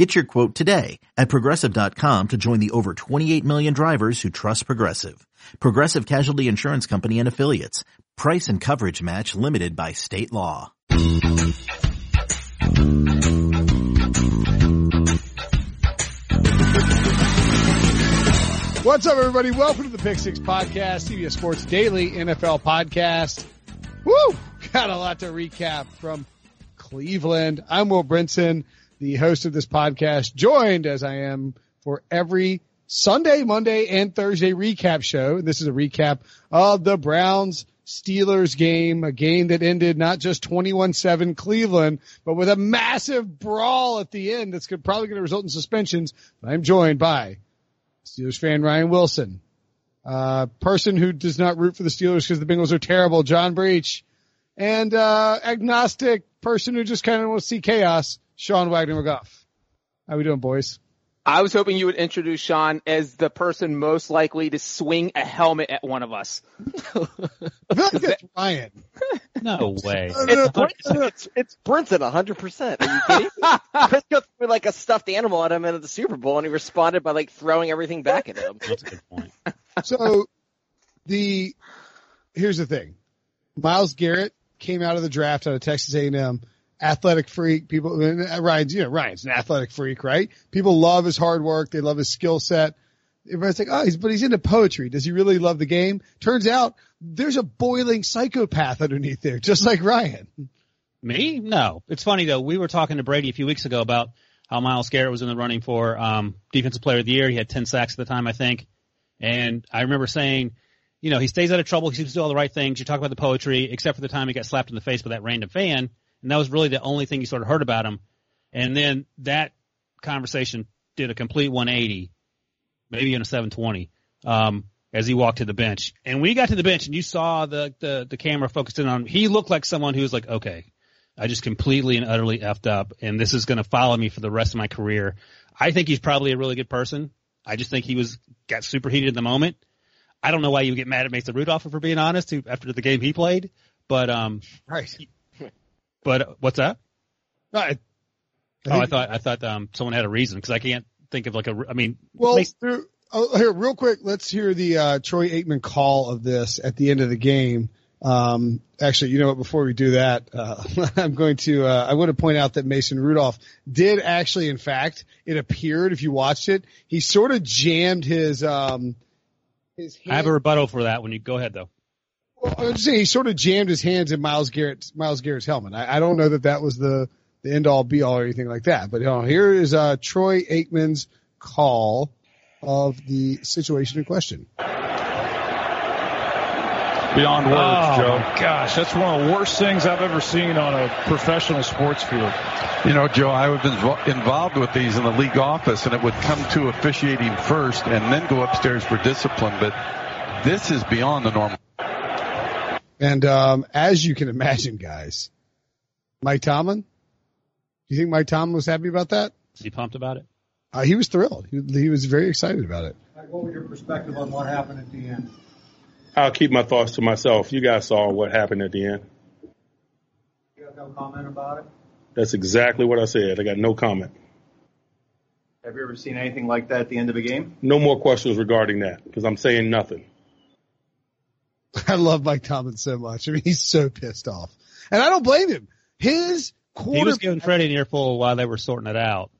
Get your quote today at progressive.com to join the over 28 million drivers who trust Progressive. Progressive Casualty Insurance Company and Affiliates. Price and coverage match limited by state law. What's up, everybody? Welcome to the Pick Six Podcast, CBS Sports Daily NFL Podcast. Woo! Got a lot to recap from Cleveland. I'm Will Brinson, the host of this podcast, joined as I am for every Sunday, Monday, and Thursday recap show. This is a recap of the Browns Steelers game, a game that ended not just 21-7 Cleveland, but with a massive brawl at the end that's probably going to result in suspensions. I'm joined by Steelers fan Ryan Wilson, uh, person who does not root for the Steelers because the Bengals are terrible, John Breech, and uh, agnostic person who just kind of wants to see chaos, Sean Wagner McGough. How are we doing, boys? I was hoping you would introduce Sean as the person most likely to swing a helmet at one of us. I feel like that's Ryan. No way. It's Brinson. It's, it's Brinson, 100%. Are you kidding me? Chris threw like a stuffed animal at him at the Super Bowl and he responded by like throwing everything back at him. That's a good point. So the here's the thing. Myles Garrett came out of the draft out of Texas A&M. Athletic freak. People, Ryan's, you know, Ryan's an athletic freak, right? People love his hard work. They love his skill set. Everybody's like, oh, he's, but he's into poetry. Does he really love the game? Turns out there's a boiling psychopath underneath there, just like Ryan. Me? No. It's funny though. We were talking to Brady a few weeks ago about how Myles Garrett was in the running for um, defensive player of the year. He had 10 sacks at the time, I think. And I remember saying, you know, he stays out of trouble. He seems to do all the right things. You talk about the poetry, except for the time he got slapped in the face by that random fan. And that was really the only thing you sort of heard about him. And then that conversation did a complete 180, maybe even a 720, um, as he walked to the bench. And when he got to the bench and you saw the, the, the camera focused in on him, he looked like someone who was like, okay, I just completely and utterly effed up and this is going to follow me for the rest of my career. I think he's probably a really good person. I just think he was, got superheated in the moment. I don't know why you get mad at Mason Rudolph, we're being honest, after the game he played. But, um, Right. But uh, what's that? Right. Oh, I thought I thought um someone had a reason because I can't think of like a. I mean, Well, Mason- through, oh, here, real quick, let's hear the uh, Troy Aikman call of this at the end of the game. Um, actually, you know what? Before we do that, uh, I'm going to uh, I want to point out that Mason Rudolph did actually, in fact, it appeared if you watched it, he sort of jammed his um his hand. I have a rebuttal for that. When you go ahead though. Well, I was just saying he sort of jammed his hands in Myles Garrett's Myles Garrett's helmet. I, I don't know that that was the the end all be all or anything like that. But you know, here is uh, Troy Aikman's call of the situation in question. Beyond words, Oh, Joe. Gosh, that's one of the worst things I've ever seen on a professional sports field. You know, Joe, I was been involved with these in the league office, and it would come to officiating first and then go upstairs for discipline. But this is beyond the normal. And um, as you can imagine, guys, Mike Tomlin. Do you think Mike Tomlin was happy about that? Is he pumped about it? Uh, he was thrilled. He, he was very excited about it. What was your perspective on what happened at the end? I'll keep my thoughts to myself. You guys saw what happened at the end. You have no comment about it? That's exactly what I said. I got no comment. Have you ever seen anything like that at the end of a game? No more questions regarding that because I'm saying nothing. I love Mike Tomlin so much. I mean, he's so pissed off, and I don't blame him. His He was giving Freddie an earful while they were sorting it out.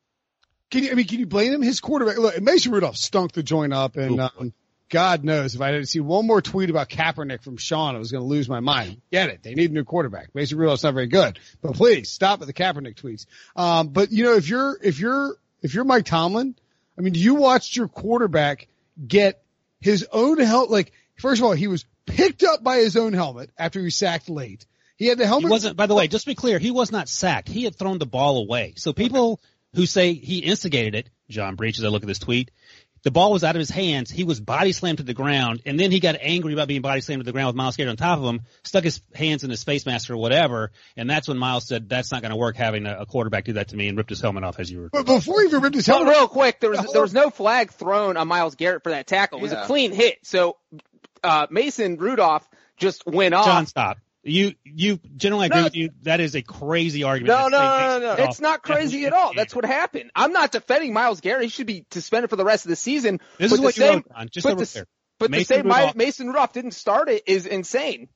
Can you? I mean, can you blame him? His quarterback. Look, Mason Rudolph stunk the joint up, and um, God knows if I didn't see one more tweet about Kaepernick from Sean, I was going to lose my mind. Get it? They need a new quarterback. Mason Rudolph's not very good, but please stop with the Kaepernick tweets. Um, but you know, if you're if you're if you're Mike Tomlin, I mean, you watched your quarterback get his own help. Like, first of all, he was picked up by his own helmet after he was sacked late. He had the He helmet. wasn't, by the way, oh. just to be clear, he was not sacked. He had thrown the ball away. So people who say he instigated it, John Breech, as I look at this tweet, The ball was out of his hands. He was body slammed to the ground, and then he got angry about being body slammed to the ground with Myles Garrett on top of him, stuck his hands in his face mask or whatever, and that's when Myles said, "That's not going to work having a, a quarterback do that to me," and ripped his helmet off as you were. But before he even ripped his Well, helmet, real quick, there was there was oh. no flag thrown on Myles Garrett for that tackle. It was Yeah. a clean hit. So uh, Mason Rudolph just went off. John, stop. You you generally agree No. with you. That is a crazy argument. No, no, no, no, no. It's not crazy at all. That's what happened. I'm not defending Myles Garrett. He should be suspended for the rest of the season. This but is what you same, wrote, John. Just but so we're the, clear. but Mason to say Rudolph- Mason Rudolph didn't start it is insane.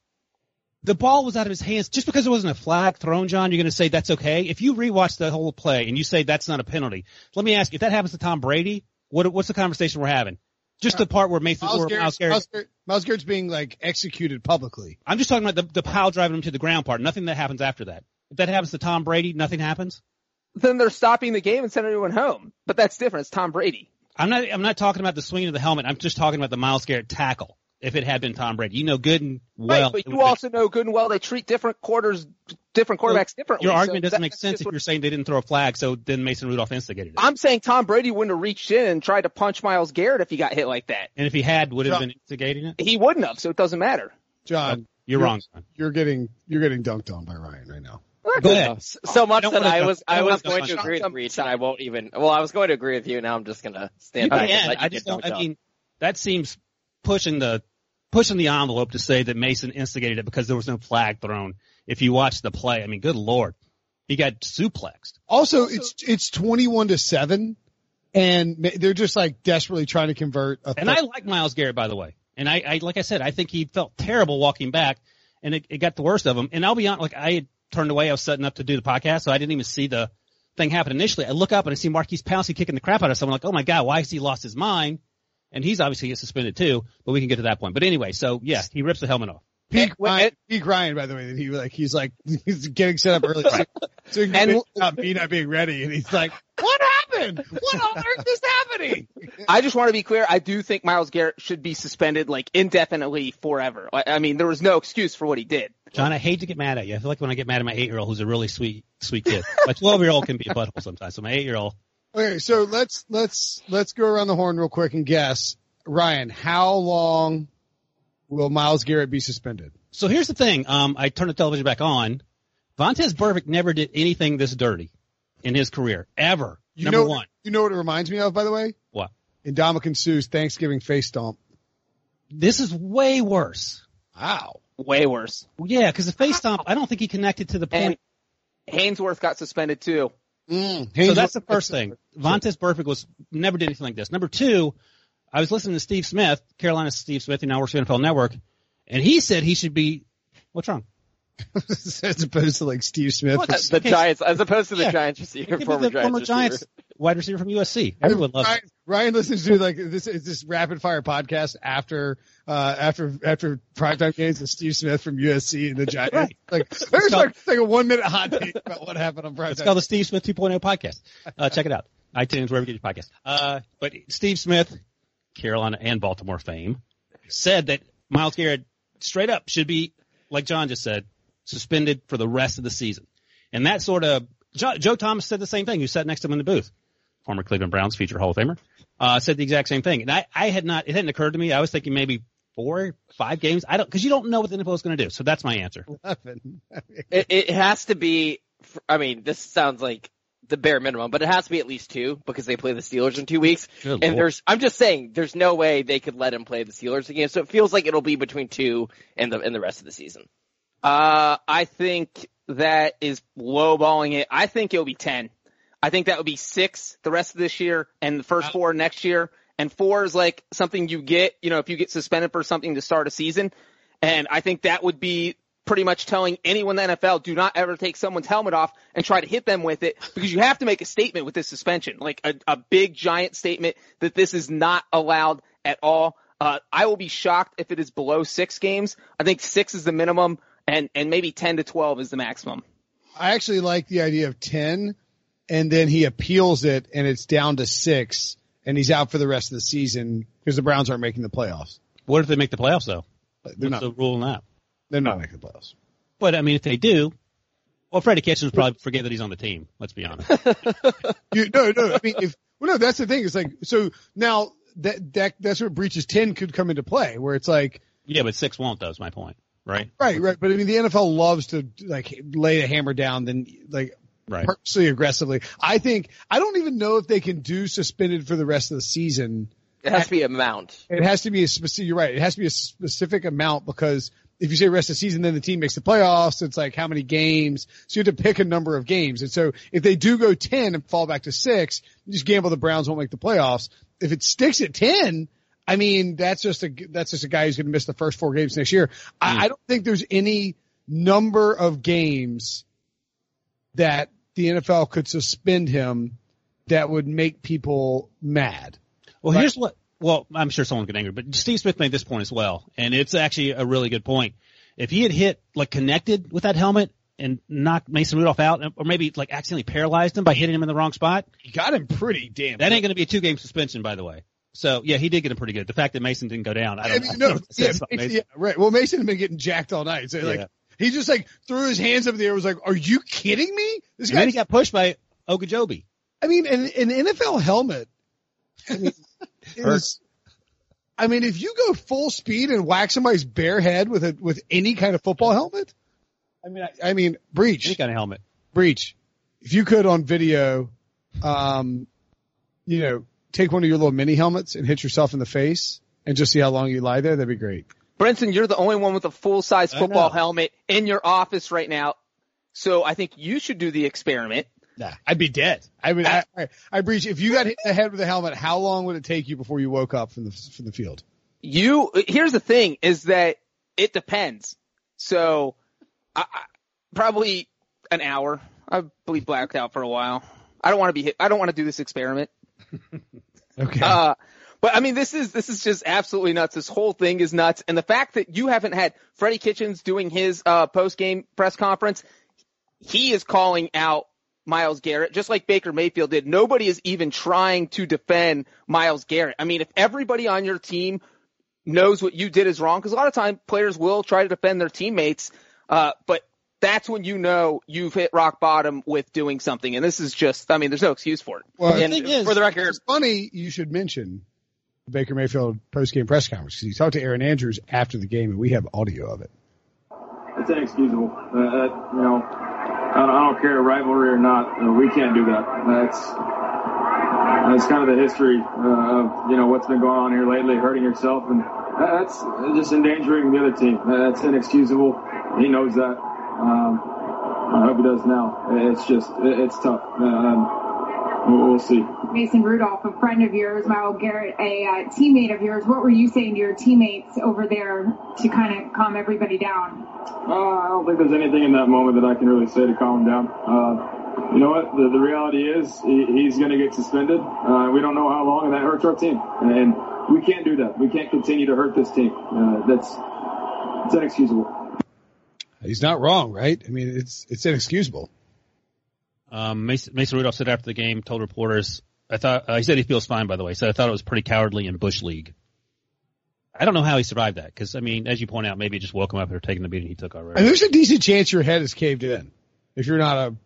the ball was out of his hands just because it wasn't a flag thrown, John. You're going to say that's okay. If you rewatch the whole play and you say that's not a penalty, let me ask you: if that happens to Tom Brady, what what's the conversation we're having? Just the part where Mason Myles or Garrett's, Myles Garrett. Myles, Garrett, Myles Garrett's being like executed publicly. I'm just talking about the the pile driving him to the ground part. Nothing that happens after that. If that happens to Tom Brady, nothing happens. Then they're stopping the game and sending everyone home. But that's different. It's Tom Brady. I'm not. I'm not talking about the swinging of the helmet. I'm just talking about the Myles Garrett tackle. If it had been Tom Brady, you know good and well. right, but you would've been- also know good and well they treat different quarters, different quarterbacks differently. your So argument doesn't that- make sense if you're saying they didn't throw a flag, so then Mason Rudolph instigated it. I'm saying Tom Brady wouldn't have reached in and tried to punch Myles Garrett if he got hit like that. and if he had, would have John- been instigating it. He wouldn't have, so it doesn't matter. John, oh, You're wrong. John. you're getting you're getting dunked on by Ryan right now. Go ahead. So much don't that I was I I was going to agree with Reach, and I won't even. Well, I was going to agree with you. Now I'm just gonna stand You back. and let you I get just don't. I mean, that seems pushing the pushing the envelope to say that Mason instigated it because there was no flag thrown. If you watch the play, I mean, good lord, he got suplexed. Also, it's it's 21 to seven, and they're just like desperately trying to convert. A And I like Myles Garrett, by the way. And I, I like I said, I think he felt terrible walking back, and it, it got the worst of him. And I'll be honest, like I had turned away. I was setting up to do the podcast, so I didn't even see the thing happen initially. I look up and I see Maurkice Pouncey kicking the crap out of someone. Like, oh my god, why has he lost his mind? And he's obviously get suspended too. But we can get to that point. But anyway, so yeah, he rips the helmet off. peak Well, Ryan, it- peak Ryan, by the way, that he like he's like he's getting set up early, so, so he And- not me not being ready, and he's like, "What happened? What on earth is happening?" I just want to be clear. I do think Myles Garrett should be suspended like indefinitely forever. I, I mean, there was no excuse for what he did. John, I hate to get mad at you. I feel like when I get mad at my eight year old, who's a really sweet, sweet kid. My twelve year old can be a butthole sometimes. So my eight year old, Okay, so let's let's let's go around the horn real quick and guess, Ryan, how long will Myles Garrett be suspended? So here's the thing. Um, I turned the television back on. Vontaze Burfict never did anything this dirty in his career ever. You Number know, one. You know what it reminds me of, by the way? What? Ndamukong Suh's Thanksgiving face stomp. This is way worse. Wow. Way worse. Yeah, because the face stomp, I don't think he connected to the And point. Haynesworth got suspended too. Mm. so that's the first thing. Vontaze Burfict was never did anything like this. Number two, I was listening to Steve Smith, Carolina's Steve Smith, who now works for NFL Network, and he said he should be. What's wrong? as opposed to like Steve Smith. What? the Giants, as opposed to the Yeah. Giants It receiver, could former the Giants former receiver. Giants wide receiver from USC. Everyone loves Ryan. Ryan listens to like this is this rapid fire podcast after uh after after primetime games with Steve Smith from USC and the Giants. Right. Like there's like, like a one minute hot take about what happened on Brian. It's primetime. called the Steve Smith 2.0 podcast. Uh, check it out. iTunes, wherever you get your podcast. Uh, but Steve Smith, Carolina and Baltimore fame, said that Myles Garrett straight up should be, like John just said, suspended for the rest of the season. And that sort of, Joe, Joe Thomas said the same thing, who sat next to him in the booth. Former Cleveland Browns feature Hall of Famer, uh, said the exact same thing. And I, I had not, it hadn't occurred to me. I was thinking maybe four, five games. I don't, cause you don't know what the NFL is going to do. So that's my answer. Nothing. It, it has to be. I mean, this sounds like the bare minimum, but it has to be at least two because they play the Steelers in two weeks. Good and Lord. there's, I'm just saying, there's no way they could let him play the Steelers again. So it feels like it'll be between two and the and the rest of the season. Uh, I think that is lowballing it. I think it'll be 10. I think that would be six the rest of this year and the first four next year. And four is like something you get, you know, if you get suspended for something to start a season. And I think that would be pretty much telling anyone in the NFL, do not ever take someone's helmet off and try to hit them with it because you have to make a statement with this suspension, like a, a big giant statement that this is not allowed at all. Uh, I will be shocked if it is below six games. I think six is the minimum and, and maybe 10 to 12 is the maximum. I actually like the idea of ten, and then he appeals it, and it's down to six, and he's out for the rest of the season because the Browns aren't making the playoffs. What if they make the playoffs though? They're What's not. the rule in that? They're not making the playoffs. But I mean, if they do, well, Freddie Kitchens probably forget that he's on the team. Let's be honest. You, no, no. I mean, if well, no, that's the thing. It's like so now that, that that's where Breech's ten could come into play, where it's like, Yeah, but six won't. Though is my point, right? right, right. But I mean, the NFL loves to like lay the hammer down, then like Right. purposely aggressively. I think I don't even know if they can do suspended for the rest of the season. It has to be amount. It has to be a specific. You're right. It has to be a specific amount because if you say rest of the season, then the team makes the playoffs. It's like how many games? So you have to pick a number of games. And so if they do go ten and fall back to six, you just gamble the Browns won't make the playoffs. If it sticks at ten, I mean that's just a that's just a guy who's going to miss the first four games next year. I, hmm. I don't think there's any number of games that the NFL could suspend him that would make people mad. Well, Right. here's what. Well, I'm sure someone get angry, but Steve Smith made this point as well, and it's actually a really good point. If he had hit like connected with that helmet and knocked Mason Rudolph out, or maybe like accidentally paralyzed him by hitting him in the wrong spot, He got him pretty damn. that ain't going to be a two game suspension, by the way. So yeah, he did get him pretty good. The fact that Mason didn't go down, I I don't mean, know. no, yeah, says something. Mason- yeah, right. Well, Mason had been getting jacked all night. So like, Yeah. He just like threw his hands up in the air. Was like, "Are you kidding me?" This guy. he got pushed by Ogunjobi. I mean, an, an NFL helmet. I mean, is, I mean, if you go full speed and whack somebody's bare head with a with any kind of football helmet, I mean, I, I mean, Breech, Any kind of helmet. Breech. If you could on video, um, you know, take one of your little mini helmets and hit yourself in the face and just see how long you lie there, that'd be great. Brenton, you're the only one with a full size football helmet in your office right now. So I think you should do the experiment. Nah, I'd be dead. I would. I, I, I Breech. If you got hit in the head with a helmet, how long would it take you before you woke up from the from the field? You, here's the thing is that it depends. So I, I, probably an hour. I believe blacked out for a while. I don't want to be hit. I don't want to do this experiment. Okay. Uh, but I mean, this is, this is just absolutely nuts. This whole thing is nuts. And the fact that you haven't had Freddie Kitchens doing his, uh, post game press conference, he is calling out Myles Garrett, just like Baker Mayfield did. Nobody is even trying to defend Myles Garrett. I mean, if everybody on your team knows what you did is wrong, because a lot of time players will try to defend their teammates, uh, but that's when you know you've hit rock bottom with doing something. And this is just, I mean, there's no excuse for it. well, And thing is- for the record, it's funny you should mention the Baker Mayfield post game press conference he talked to Erin Andrews after the game and we have audio of it. It's inexcusable. Uh, uh, you know, I don't, I don't care rivalry or not. Uh, we can't do that. That's that's kind of the history uh, of you know what's been going on here lately, hurting yourself, and that's just endangering the other team. Uh, That's inexcusable. He knows that. Um, I hope he does now. It's just it, it's tough. Um, we'll, we'll see. Mason Rudolph, a friend of yours, Myles Garrett, a uh, teammate of yours. What were you saying to your teammates over there to kind of calm everybody down? Uh, I don't think there's anything in that moment that I can really say to calm him down. Uh, you know what? The, the reality is he, he's going to get suspended. Uh, we don't know how long, and that hurts our team. And we can't do that. We can't continue to hurt this team. Uh, that's it's inexcusable. He's not wrong, right? I mean, it's it's inexcusable. Um, Mason, Mason Rudolph said after the game, told reporters, I thought, uh, he said he feels fine, by the way. He said, I thought it was pretty cowardly in Bush League. I don't know how he survived that, because, I mean, as you point out, maybe it just woke him up after taking the beating he took already. And there's a decent chance your head is caved in if you're not a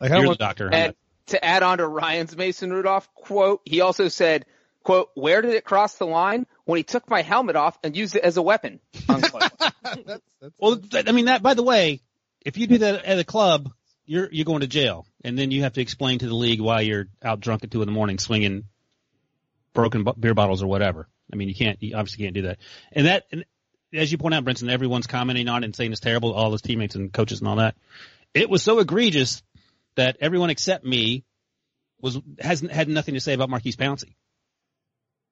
like I You're want doctor. And to add on to Ryan's Mason Rudolph quote, he also said, quote, where did it cross the line? When he took my helmet off and used it as a weapon. That's, that's, Well, I mean, that, by the way, if you do that at a club, you're, you're going to jail. And then you have to explain to the league why you're out drunk at two in the morning swinging broken bu- beer bottles or whatever. I mean, you can't, you obviously can't do that. And that, and as you point out, Brinson, everyone's commenting on it and saying it's terrible, all his teammates and coaches and all that. It was so egregious that everyone except me was, hasn't had nothing to say about Maurkice Pouncey.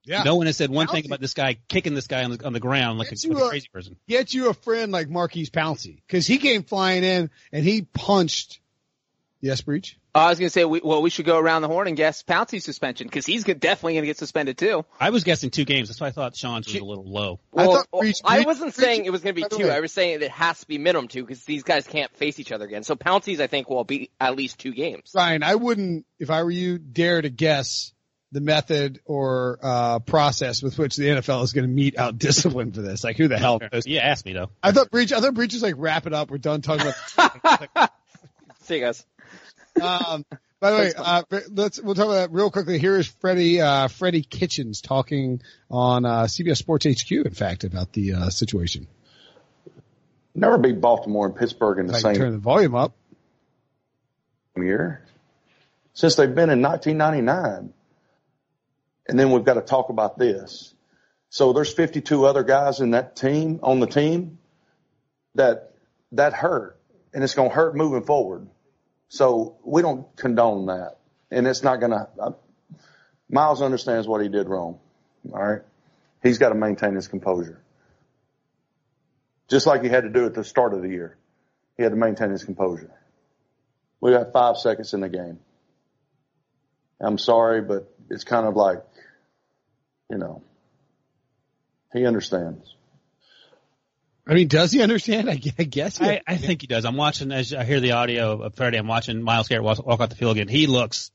yeah. No one has said one thing about this guy kicking this guy on the, on the ground like a, like a crazy person. Get you a friend like Maurkice Pouncey because he came flying in and he punched. Yes, Breech. I was going to say, we, well, we should go around the horn and guess Pouncey's suspension because he's definitely going to get suspended too. I was guessing two games. That's why I thought Sean's was a little low. I Well, thought Breech- I wasn't Breech- saying it was going to be two. way- I was saying it has to be minimum two because these guys can't face each other again. So Pouncey's, I think, will be at least two games. Ryan, I wouldn't, if I were you, dare to guess the method or uh, process with which the NFL is going to mete out discipline for this. Like, who the hell knows? Yeah, ask me though. I thought Breech. I thought Breech was like wrap it up. We're done talking about. See you guys. Um, By the way, uh, let's we'll talk about that real quickly. Here is Freddie uh, Freddie Kitchens talking on uh, CBS Sports HQ. In fact, about the uh, situation. Never beat Baltimore and Pittsburgh in the If I same turn the volume up. year since they've been in 1999. And then we've got to talk about this. So there's 52 other guys in that team on the team that that hurt, and it's going to hurt moving forward. So we don't condone that, and it's not going to. Uh, Myles understands what he did wrong. All right, he's got to maintain his composure, just like he had to do at the start of the year. He had to maintain his composure. We got five seconds in the game. I'm sorry, but it's kind of like, you know, he understands. I mean, does he understand? I, guess. he- I, I think he does. I'm watching as I hear the audio of Freddie. I'm watching Myles Garrett walk, walk off the field again. He looks.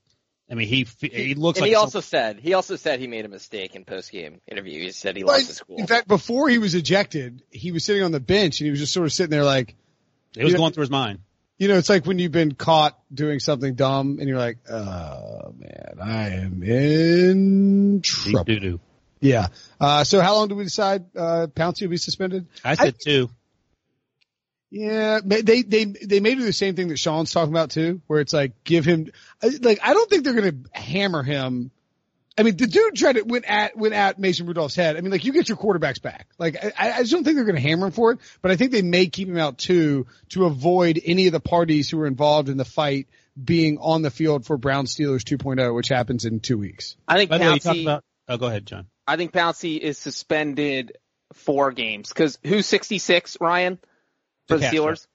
I mean, he he looks and like he some- also said he also said he made a mistake in post game interview. He said he Right. lost his cool. In fact, before he was ejected, he was sitting on the bench and he was just sort of sitting there like, it was you know- going through his mind. you know, it's like when you've been caught doing something dumb and you're like, oh man, I am in trouble. Doo doo. Yeah. Uh, so how long do we decide, uh, Pouncey will be suspended? I said two. Yeah, they they they may do the same thing that Sean's talking about too, where it's like give him like I don't think they're gonna hammer him. I mean, the dude tried to went at went at Mason Rudolph's head. I mean, like you get your quarterbacks back. Like I, I just don't think they're gonna hammer him for it, but I think they may keep him out too to avoid any of the parties who were involved in the fight being on the field for Brown Steelers 2.0, which happens in two weeks. I think By the way, you talked Pouncey. about. Oh, go ahead, John. I think Pouncey is suspended four games because who's 66, Ryan, for the Steelers?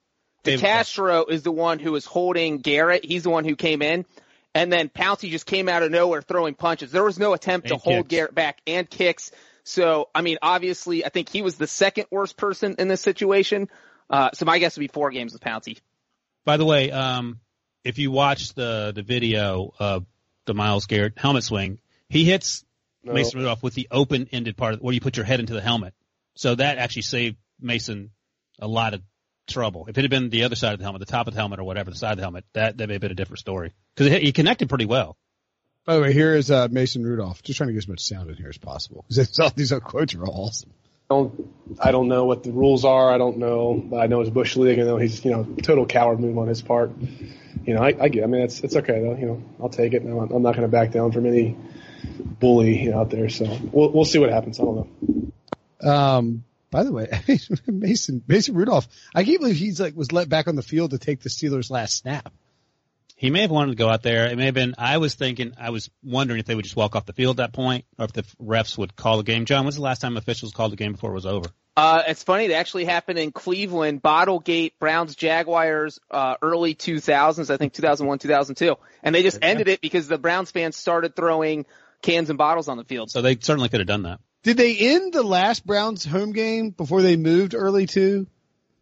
DeCastro is the one who is holding Garrett. He's the one who came in. And then Pouncey just came out of nowhere throwing punches. There was no attempt to And hold. Garrett back and kicks. So, I mean, obviously, I think he was the second worst person in this situation. Uh, so my guess would be four games with Pouncey. By the way, um, if you watch the the video of the Myles Garrett helmet swing, he hits No. Mason Rudolph with the open ended part where you put your head into the helmet. So that actually saved Mason a lot of trouble. If it had been the other side of the helmet, the top of the helmet or whatever, the side of the helmet, that that may have been a different story because he connected pretty well. By the way, here is uh, Mason Rudolph. Just trying to get as much sound in here as possible because all these quotes are all awesome. I don't I don't know what the rules are. I don't know. But I know it's bush league. I know he's you know total coward move on his part. You know, I, I get. I mean, it's it's okay though. You know, I'll take it. No, I'm not going to back down from any bully out there. So we'll we'll see what happens. I don't know. Um, by the way, Mason Mason Rudolph, I can't believe he's like was let back on the field to take the Steelers' last snap. He may have wanted to go out there. It may have been. I was thinking. I was wondering if they would just walk off the field at that point, or if the refs would call the game. John, when's the last time officials called the game before it was over? Uh, it's funny. It actually happened in Cleveland, Bottlegate, Browns, Jaguars, uh, early 2000s, I think 2001, 2002. And they just ended it because the Browns fans started throwing cans and bottles on the field. So they certainly could have done that. Did they end the last Browns home game before they moved early too?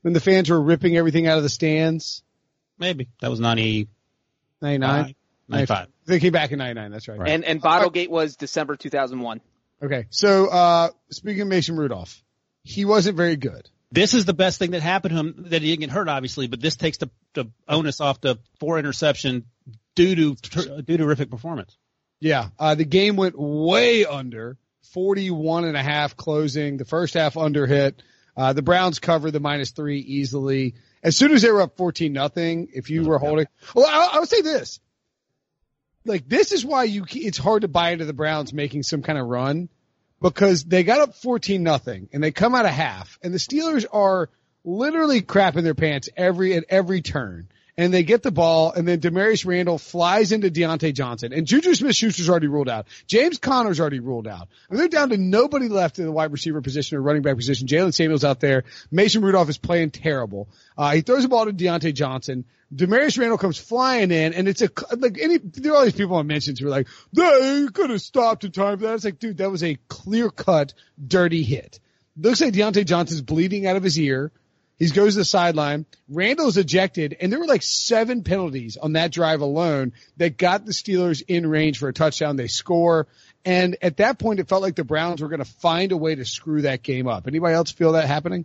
When the fans were ripping everything out of the stands? Maybe that was ninety 99? 95. They came back in 99, that's right. And, and Bottlegate was December 2001. Okay. So, uh, speaking of Mason Rudolph, he wasn't very good. This is the best thing that happened to him. That he didn't get hurt, obviously, but this takes the, the onus off the four interception due to due to terrific performance. Yeah. Uh, the game went way under 41 and a half closing. The first half under hit. Uh, the Browns covered the minus three easily. As soon as they were up 14 nothing, if you were holding, well, I, I would say this. Like, this is why you, it's hard to buy into the Browns making some kind of run because they got up 14 nothing and they come out of half and the Steelers are literally crapping their pants every, at every turn. And they get the ball and then Damarious Randall flies into Diontae Johnson and Juju Smith-Schuster's already ruled out. James Conner's already ruled out. And they're down to nobody left in the wide receiver position or running back position. Jaylen Samuels out there. Mason Rudolph is playing terrible. Uh, he throws the ball to Diontae Johnson. Damarious Randall comes flying in and it's a, like any, there are all these people I mentioned who are like, they could have stopped in time for that. It's like, dude, that was a clear cut, dirty hit. Looks like Diontae Johnson's bleeding out of his ear. He goes to the sideline. Randall's ejected, and there were like seven penalties on that drive alone that got the Steelers in range for a touchdown. They score. And at that point, it felt like the Browns were going to find a way to screw that game up. Anybody else feel that happening?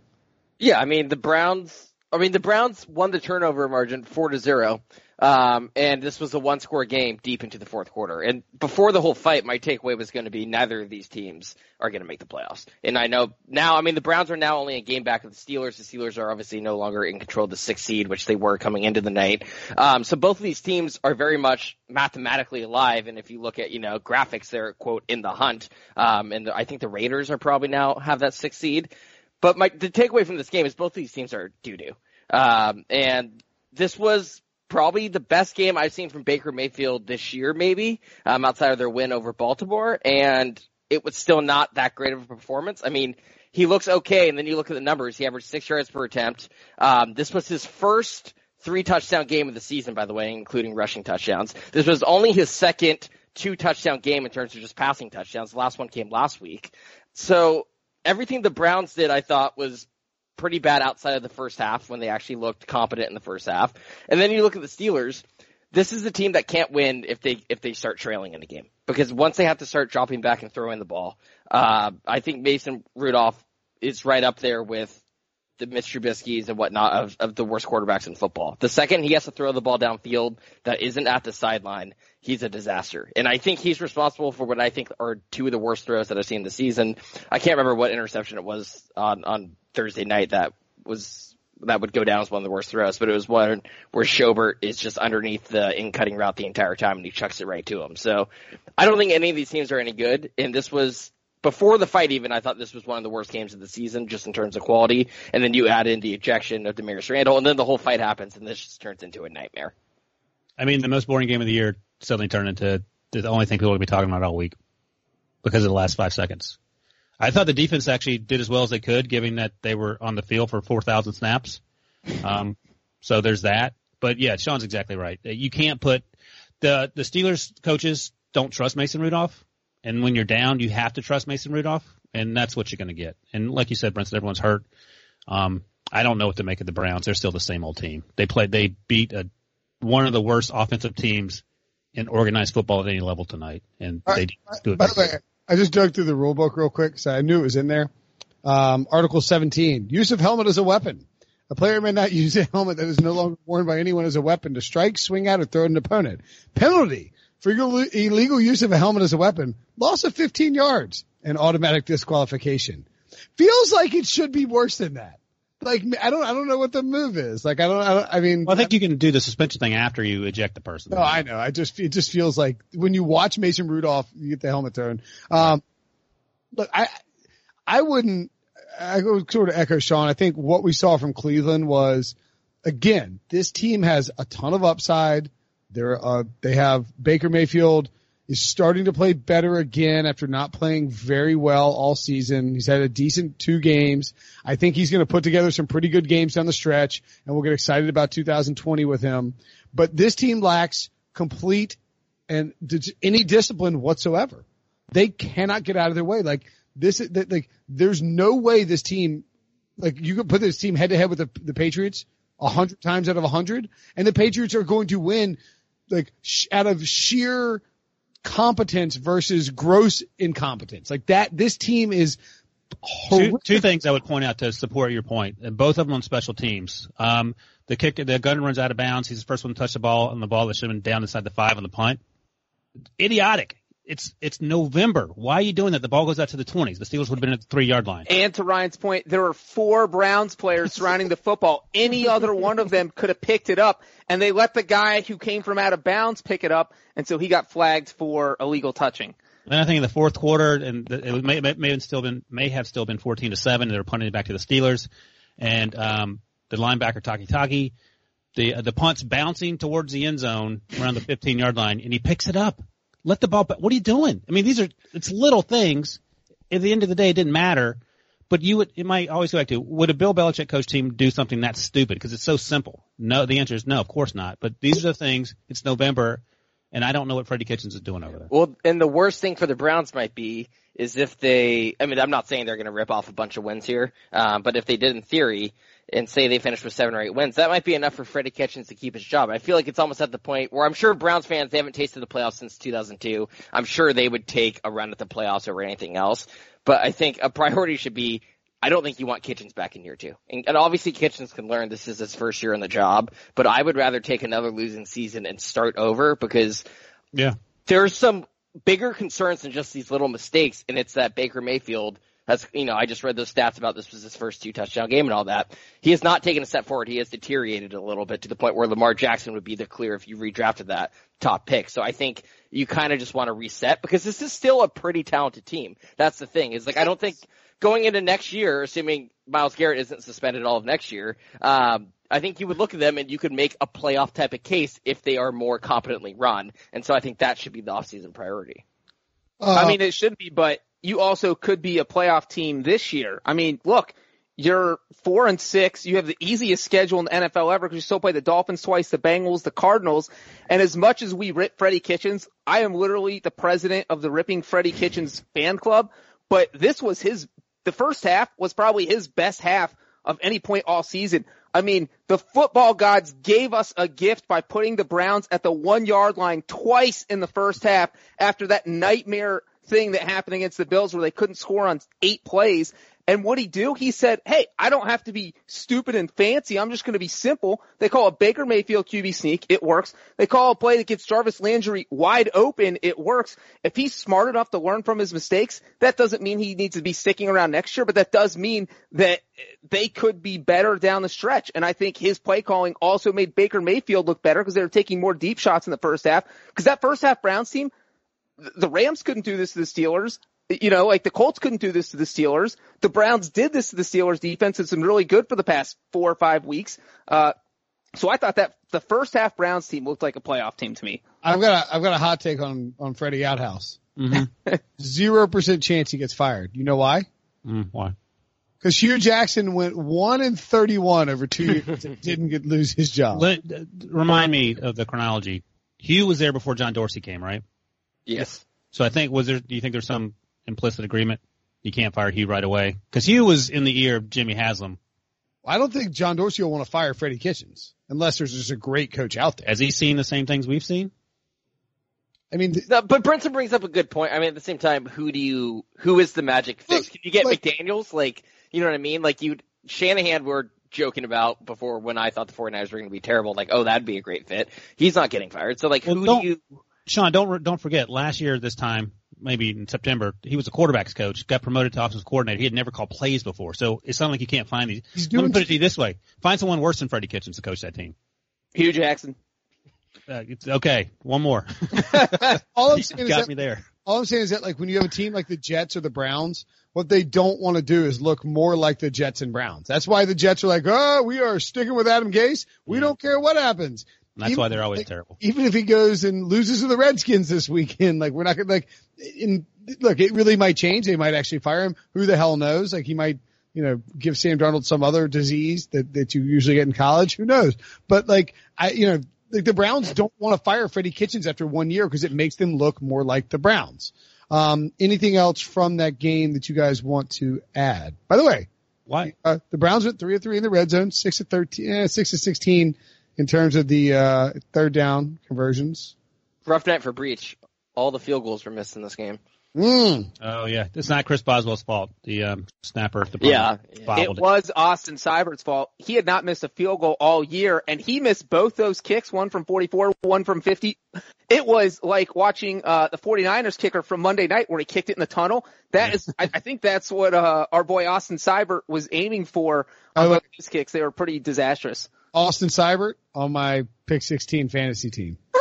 Yeah, I mean the Browns I mean, the Browns won the turnover margin four to zero. Um, and this was a one score game deep into the fourth quarter. And before the whole fight, my takeaway was going to be neither of these teams are going to make the playoffs. And I know now, I mean, the Browns are now only a game back of the Steelers. The Steelers are obviously no longer in control of the sixth seed, which they were coming into the night. Um, so both of these teams are very much mathematically alive. And if you look at, you know, graphics, they're quote in the hunt. Um, and I think the Raiders are probably now have that sixth seed. But my, the takeaway from this game is both of these teams are doo doo. Um, and this was probably the best game I've seen from Baker Mayfield this year, maybe, um, outside of their win over Baltimore. And it was still not that great of a performance. I mean, he looks okay, and then you look at the numbers. He averaged six yards per attempt. Um, this was his first three touchdown game of the season, by the way, including rushing touchdowns. This was only his second two touchdown game in terms of just passing touchdowns. The last one came last week. So everything the Browns did, I thought, was pretty bad outside of the first half when they actually looked competent in the first half. And then you look at the Steelers. This is a team that can't win if they if they start trailing in a game because once they have to start dropping back and throwing the ball, uh, I think Mason Rudolph is right up there with the Mitch Trubisky's and whatnot of, of the worst quarterbacks in football. The second he has to throw the ball downfield that isn't at the sideline, he's a disaster. And I think he's responsible for what I think are two of the worst throws that I've seen this season. I can't remember what interception it was on, on Thursday night that was that would go down as one of the worst throws, but it was one where Schobert is just underneath the in cutting route the entire time and he chucks it right to him. So I don't think any of these teams are any good. And this was before the fight even, I thought this was one of the worst games of the season, just in terms of quality. And then you add in the ejection of Damarious Randall, and then the whole fight happens, and this just turns into a nightmare. I mean, the most boring game of the year suddenly turned into the only thing people will be talking about all week because of the last five seconds. I thought the defense actually did as well as they could, given that they were on the field for 4,000 snaps. Um, so there's that. But yeah, Sean's exactly right. You can't put the the Steelers coaches don't trust Mason Rudolph. And when you're down, you have to trust Mason Rudolph, and that's what you're going to get. And like you said, Brinson, everyone's hurt. Um, I don't know what to make of the Browns. They're still the same old team. They played, they beat a, one of the worst offensive teams in organized football at any level tonight, and they do it. By the way, I just dug through the rule book real quick, so I knew it was in there. Um, Article 17: Use of helmet as a weapon. A player may not use a helmet that is no longer worn by anyone as a weapon to strike, swing out, or throw at an opponent. Penalty for illegal use of a helmet as a weapon, loss of 15 yards and automatic disqualification. Feels like it should be worse than that. Like I don't, I don't know what the move is. Like I don't, I, don't, I mean, well, I think you can do the suspension thing after you eject the person. No, I know. I just, it just feels like when you watch Mason Rudolph, you get the helmet thrown. Um, look, I, I wouldn't. I go sort of echo Sean. I think what we saw from Cleveland was, again, this team has a ton of upside. They're, uh, they have Baker Mayfield is starting to play better again after not playing very well all season. He's had a decent two games. I think he's going to put together some pretty good games down the stretch and we'll get excited about 2020 with him. But this team lacks complete and any discipline whatsoever. They cannot get out of their way. Like this, like there's no way this team, like you could put this team head to head with the, the Patriots a hundred times out of a hundred and the Patriots are going to win like sh- out of sheer competence versus gross incompetence. Like that, this team is two, two, things I would point out to support your point, and both of them on special teams. Um, the kick, the gun runs out of bounds. He's the first one to touch the ball, and the ball that should have been down inside the five on the punt. Idiotic. It's it's November. Why are you doing that? The ball goes out to the 20s. The Steelers would have been at the three yard line. And to Ryan's point, there were four Browns players surrounding the football. Any other one of them could have picked it up, and they let the guy who came from out of bounds pick it up, and so he got flagged for illegal touching. And I think in the fourth quarter, and it may, may have still been may have still been 14 to seven. They were punting it back to the Steelers, and um, the linebacker Takitaki, the the punt's bouncing towards the end zone around the 15 yard line, and he picks it up. Let the ball. What are you doing? I mean, these are it's little things. At the end of the day, it didn't matter. But you would, it might always go back to, would a Bill Belichick coach team do something that stupid? Because it's so simple. No, the answer is no, of course not. But these are the things, it's November, and I don't know what Freddie Kitchens is doing over there. Well, and the worst thing for the Browns might be, is if they, I mean, I'm not saying they're going to rip off a bunch of wins here, um, but if they did in theory, and say they finish with seven or eight wins, that might be enough for Freddie Kitchens to keep his job. I feel like it's almost at the point where I'm sure Browns fans, they haven't tasted the playoffs since 2002. I'm sure they would take a run at the playoffs over anything else. But I think a priority should be I don't think you want Kitchens back in year two. And, and obviously Kitchens can learn this is his first year in the job, but I would rather take another losing season and start over because Yeah. there's some bigger concerns than just these little mistakes, and it's that Baker Mayfield has, you know, I just read those stats about this was his first two touchdown game and all that. He has not taken a step forward. He has deteriorated a little bit to the point where Lamar Jackson would be the clear if you redrafted that top pick. So I think you kind of just want to reset because this is still a pretty talented team. That's the thing. Is like I don't think going into next year, assuming Myles Garrett isn't suspended all of next year, um, I think you would look at them and you could make a playoff type of case if they are more competently run. And so I think that should be the offseason priority. I mean, it should be, but you also could be a playoff team this year. I mean, look, you're four and six. You have the easiest schedule in the NFL ever because you still play the Dolphins twice, the Bengals, the Cardinals. And as much as we rip Freddie Kitchens, I am literally the president of the ripping Freddie Kitchens fan club. But this was his, the first half was probably his best half of any point all season. I mean, the football gods gave us a gift by putting the Browns at the one yard line twice in the first half after that nightmare thing that happened against the Bills where they couldn't score on eight plays. And what he do? He said, "Hey, I don't have to be stupid and fancy. I'm just going to be simple." They call a Baker Mayfield QB sneak. It works. They call a play that gets Jarvis Landry wide open. It works. If he's smart enough to learn from his mistakes, that doesn't mean he needs to be sticking around next year, but that does mean that they could be better down the stretch. And I think his play calling also made Baker Mayfield look better because they were taking more deep shots in the first half. Because that first half Browns team, the Rams couldn't do this to the Steelers. You know, like the Colts couldn't do this to the Steelers. The Browns did this to the Steelers defense. It's been really good for the past four or five weeks. Uh, so I thought that the first half Browns team looked like a playoff team to me. I've got a, I've got a hot take on, on Freddie Outhouse. Mm-hmm. Zero percent chance he gets fired. You know why? Mm, why? Because Hue Jackson went one and thirty-one over two years and didn't get lose his job. Let, remind me of the chronology. Hue was there before John Dorsey came, right? Yes. So I think was there? Do you think there's some implicit agreement? You can't fire Hue right away because Hue was in the ear of Jimmy Haslam. I don't think John Dorsey will want to fire Freddie Kitchens unless there's just a great coach out there. Has he seen the same things we've seen? I mean, th- No, but Brinson brings up a good point. I mean, at the same time, who do you, who is the magic fix? Look, Can you get like- McDaniels? Like, you know what I mean? Like you, Shanahan, we're joking about before when I thought the 49ers were going to be terrible. Like, oh, that'd be a great fit. He's not getting fired. So like, Well, who do you, Sean, don't don't forget. Last year, this time, maybe in September, he was a quarterbacks coach. Got promoted to offensive coordinator. He had never called plays before, so it's not like you can't find these. He's Let me put it to you this way: find someone worse than Freddie Kitchens to coach that team. Hue Jackson. Uh, it's okay. One more. all I'm You saying is got that me there. all I'm saying is that like when you have a team like the Jets or the Browns, what they don't want to do is look more like the Jets and Browns. That's why the Jets are like, oh, we are sticking with Adam Gase. We don't care what happens. And that's Even- why they're always like, terrible. Even if he goes and loses to the Redskins this weekend, like we're not gonna like. In look, it really might change. They might actually fire him. Who the hell knows? Like he might, you know, give Sam Darnold some other disease that that you usually get in college. Who knows? But like I, you know, like the Browns don't want to fire Freddie Kitchens after one year because it makes them look more like the Browns. Um, anything else from that game that you guys want to add? By the way, Why? uh, the Browns went three or three in the red zone, six to thirteen, eh, six to sixteen in terms of the uh, third down conversions. rough night for Breech. All the field goals were missed in this game. Mm. Oh yeah, it's not Chris Boswell's fault. The um, snapper. The Yeah. bobbled It was Austin Seibert's fault. He had not missed a field goal all year, and he missed both those kicks, one from 44, one from 50. It was like watching uh, the 49ers kicker from Monday night where he kicked it in the tunnel. That is, I, I think that's what uh, our boy Austin Seibert was aiming for I on like- both these kicks. They were pretty disastrous. Austin Seibert on my pick 16 fantasy team.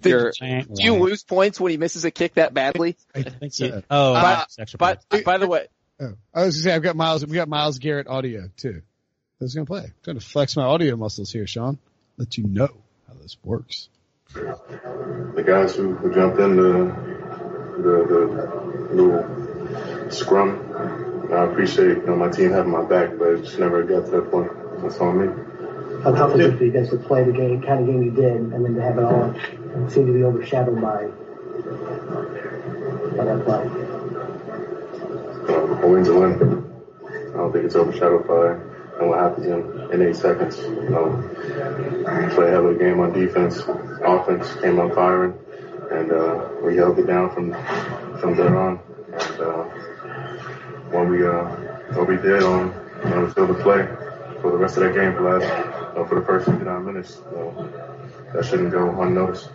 Did, You're- do you lose points when he misses a kick that badly? I think so. Oh, Uh, that's extra But, points. by the way, Oh, I was gonna say I've got Myles. We got Myles Garrett audio too. I was gonna play. I'm trying to flex my audio muscles here, Sean. Let you know how this works. the guys who, who jumped in the the, the little scrum. I appreciate you know my team having my back, but it just never got to that point. That's on me. How tough is it for you guys to play the game, kind of game you did, and then to have it all seem to be overshadowed by, by that play? Um, a win's a win. I don't think it's overshadowed by and what happens in, in eight seconds. You know, play a hell of a game on defense. Offense came up firing, and uh, we held it down from from there on. And uh, when we uh, what we did on you know, the field of play for the rest of that game for last for the first 59 minutes. So that shouldn't go unnoticed.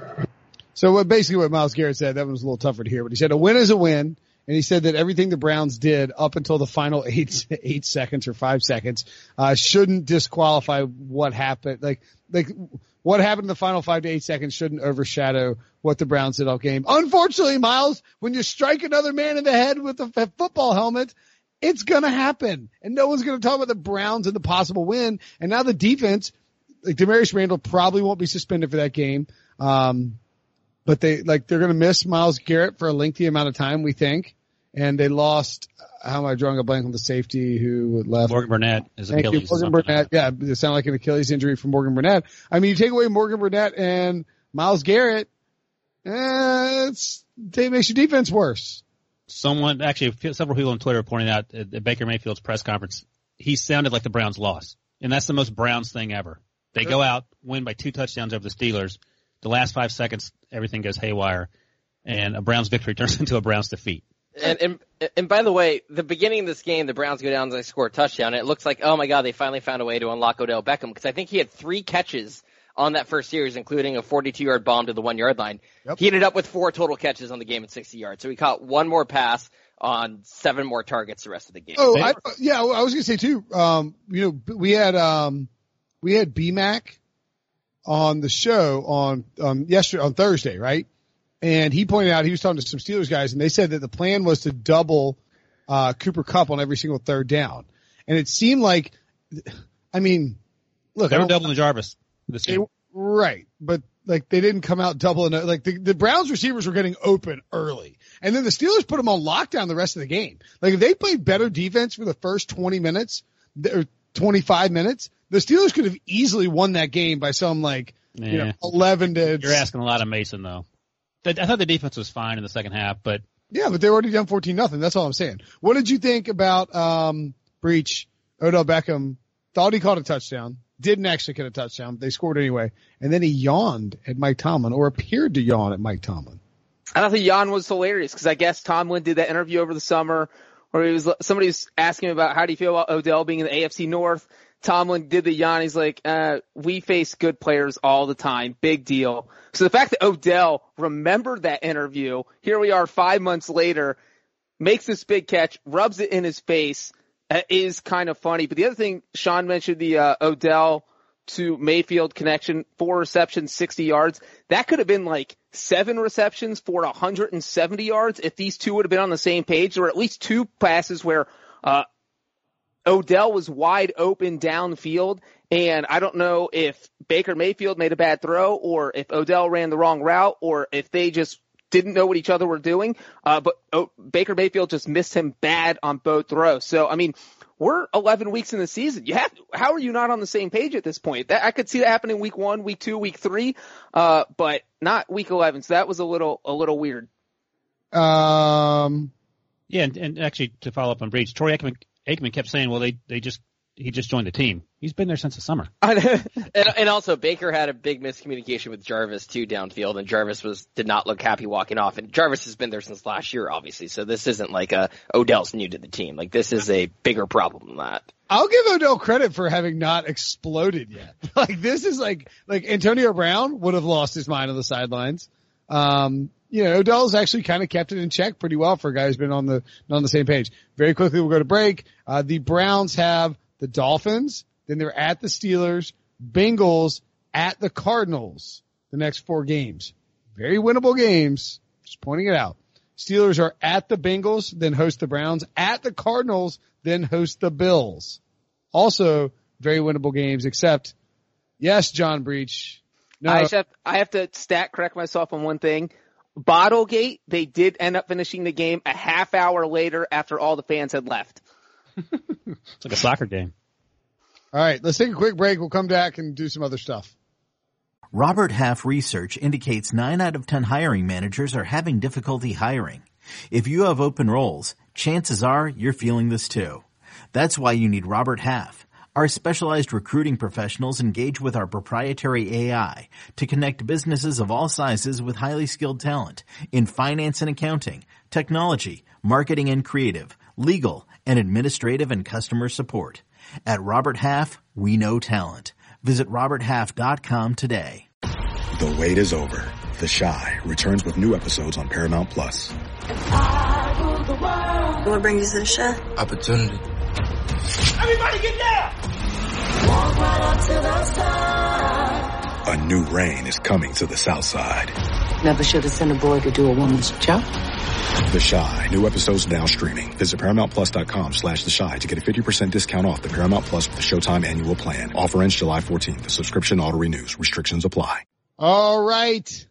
So what basically what Myles Garrett said, that one was a little tougher to hear, but he said a win is a win. And he said that everything the Browns did up until the final eight, eight seconds or five seconds, uh, shouldn't disqualify what happened. Like, like what happened in the final five to eight seconds shouldn't overshadow what the Browns did all game. Unfortunately, Myles, when you strike another man in the head with a football helmet, it's gonna happen. And no one's gonna talk about the Browns and the possible win. And now the defense, like Damarious Randall probably won't be suspended for that game. Um, but they, like, they're gonna miss Myles Garrett for a lengthy amount of time, we think and they lost. How am I drawing a blank on the safety who left? Morgan Burnett is Thank Achilles. You, Morgan Burnett, yeah, it sounded like an Achilles injury for Morgan Burnett. I mean, you take away Morgan Burnett and Myles Garrett, eh, it's, it makes your defense worse. Someone, actually, several people on Twitter are pointing out at Baker Mayfield's press conference, he sounded like the Browns lost, and that's the most Browns thing ever. They go out, win by two touchdowns over the Steelers. The last five seconds, everything goes haywire, and a Browns victory turns into a Browns defeat. And, and and by the way, the beginning of this game, the Browns go down and they score a touchdown. And it looks like, oh my god, they finally found a way to unlock Odell Beckham because I think he had three catches on that first series, including a 42-yard bomb to the one-yard line. Yep. He ended up with four total catches on the game at 60 yards. So he caught one more pass on seven more targets the rest of the game. Oh, I, yeah, I was gonna say too. Um, you know, we had um, we had BMAC on the show on um yesterday on Thursday, right? And he pointed out he was talking to some Steelers guys, and they said that the plan was to double uh, Cooper Kupp on every single third down. And it seemed like, I mean, look, they were doubling Jarvis this they, right? But like they didn't come out doubling. Like the, the Browns receivers were getting open early, and then the Steelers put them on lockdown the rest of the game. Like if they played better defense for the first twenty minutes or twenty five minutes, the Steelers could have easily won that game by some like yeah. you know eleven to. You're asking a lot of Mason though. I thought the defense was fine in the second half, but yeah, but they were already down fourteen nothing. That's all I'm saying. What did you think about um Breech? Odell Beckham thought he caught a touchdown, didn't actually get a touchdown. They scored anyway, and then he yawned at Mike Tomlin or appeared to yawn at Mike Tomlin. I thought the yawn was hilarious because I guess Tomlin did that interview over the summer where he was somebody was asking him about how do you feel about Odell being in the AFC North. Tomlin did the yawn. He's like, uh, we face good players all the time. Big deal. So the fact that Odell remembered that interview, here we are five months later, makes this big catch, rubs it in his face, is kind of funny. But the other thing, Sean mentioned the uh, Odell to Mayfield connection, four receptions, 60 yards. That could have been like seven receptions for 170 yards if these two would have been on the same page, or at least two passes where uh, Odell was wide open downfield, and I don't know if Baker Mayfield made a bad throw, or if Odell ran the wrong route, or if they just didn't know what each other were doing. Uh, but oh, Baker Mayfield just missed him bad on both throws. So I mean, we're 11 weeks in the season. You have, how are you not on the same page at this point? That, I could see that happening week one, week two, week three, uh, but not week 11. So that was a little, a little weird. Um, yeah, and, and actually to follow up on Breech, Troy Aikman, Aikman kept saying, well, they, they just, he just joined the team. He's been there since the summer. and, and also Baker had a big miscommunication with Jarvis too downfield, and Jarvis was did not look happy walking off. And Jarvis has been there since last year, obviously. So this isn't like a Odell's new to the team. Like this is a bigger problem than that. I'll give Odell credit for having not exploded yet. Like this is like like Antonio Brown would have lost his mind on the sidelines. Um, you know, Odell's actually kind of kept it in check pretty well for a guy who's been on the on the same page. Very quickly, we'll go to break. Uh, the Browns have the Dolphins, then they're at the Steelers, Bengals, at the Cardinals. The next four games, very winnable games. Just pointing it out. Steelers are at the Bengals, then host the Browns, at the Cardinals, then host the Bills. Also, very winnable games, except, yes, John Breech. No. I have, I have to stat correct myself on one thing. Bottlegate, they did end up finishing the game a half hour later after all the fans had left. It's like a soccer game. All right, let's take a quick break. We'll come back and do some other stuff. Robert Half research indicates 9 out of 10 hiring managers are having difficulty hiring. If you have open roles, chances are you're feeling this too. That's why you need Robert Half. Our specialized recruiting professionals engage with our proprietary AI to connect businesses of all sizes with highly skilled talent in finance and accounting, technology, marketing and creative, legal, and administrative and customer support. At Robert Half, we know talent. Visit RobertHalf.com today. The wait is over. The Chi returns with new episodes on Paramount Plus. What brings you to the show? Opportunity. Everybody get down! Walk right up to the side. A new reign is coming to the South Side. Never should have sent a boy to do a woman's job. The Chi. New episodes now streaming. Visit ParamountPlus.com slash The Chi to get a 50% discount off the Paramount Plus with the Showtime annual plan. Offer ends July 14th. The subscription auto renews. Restrictions apply. All right.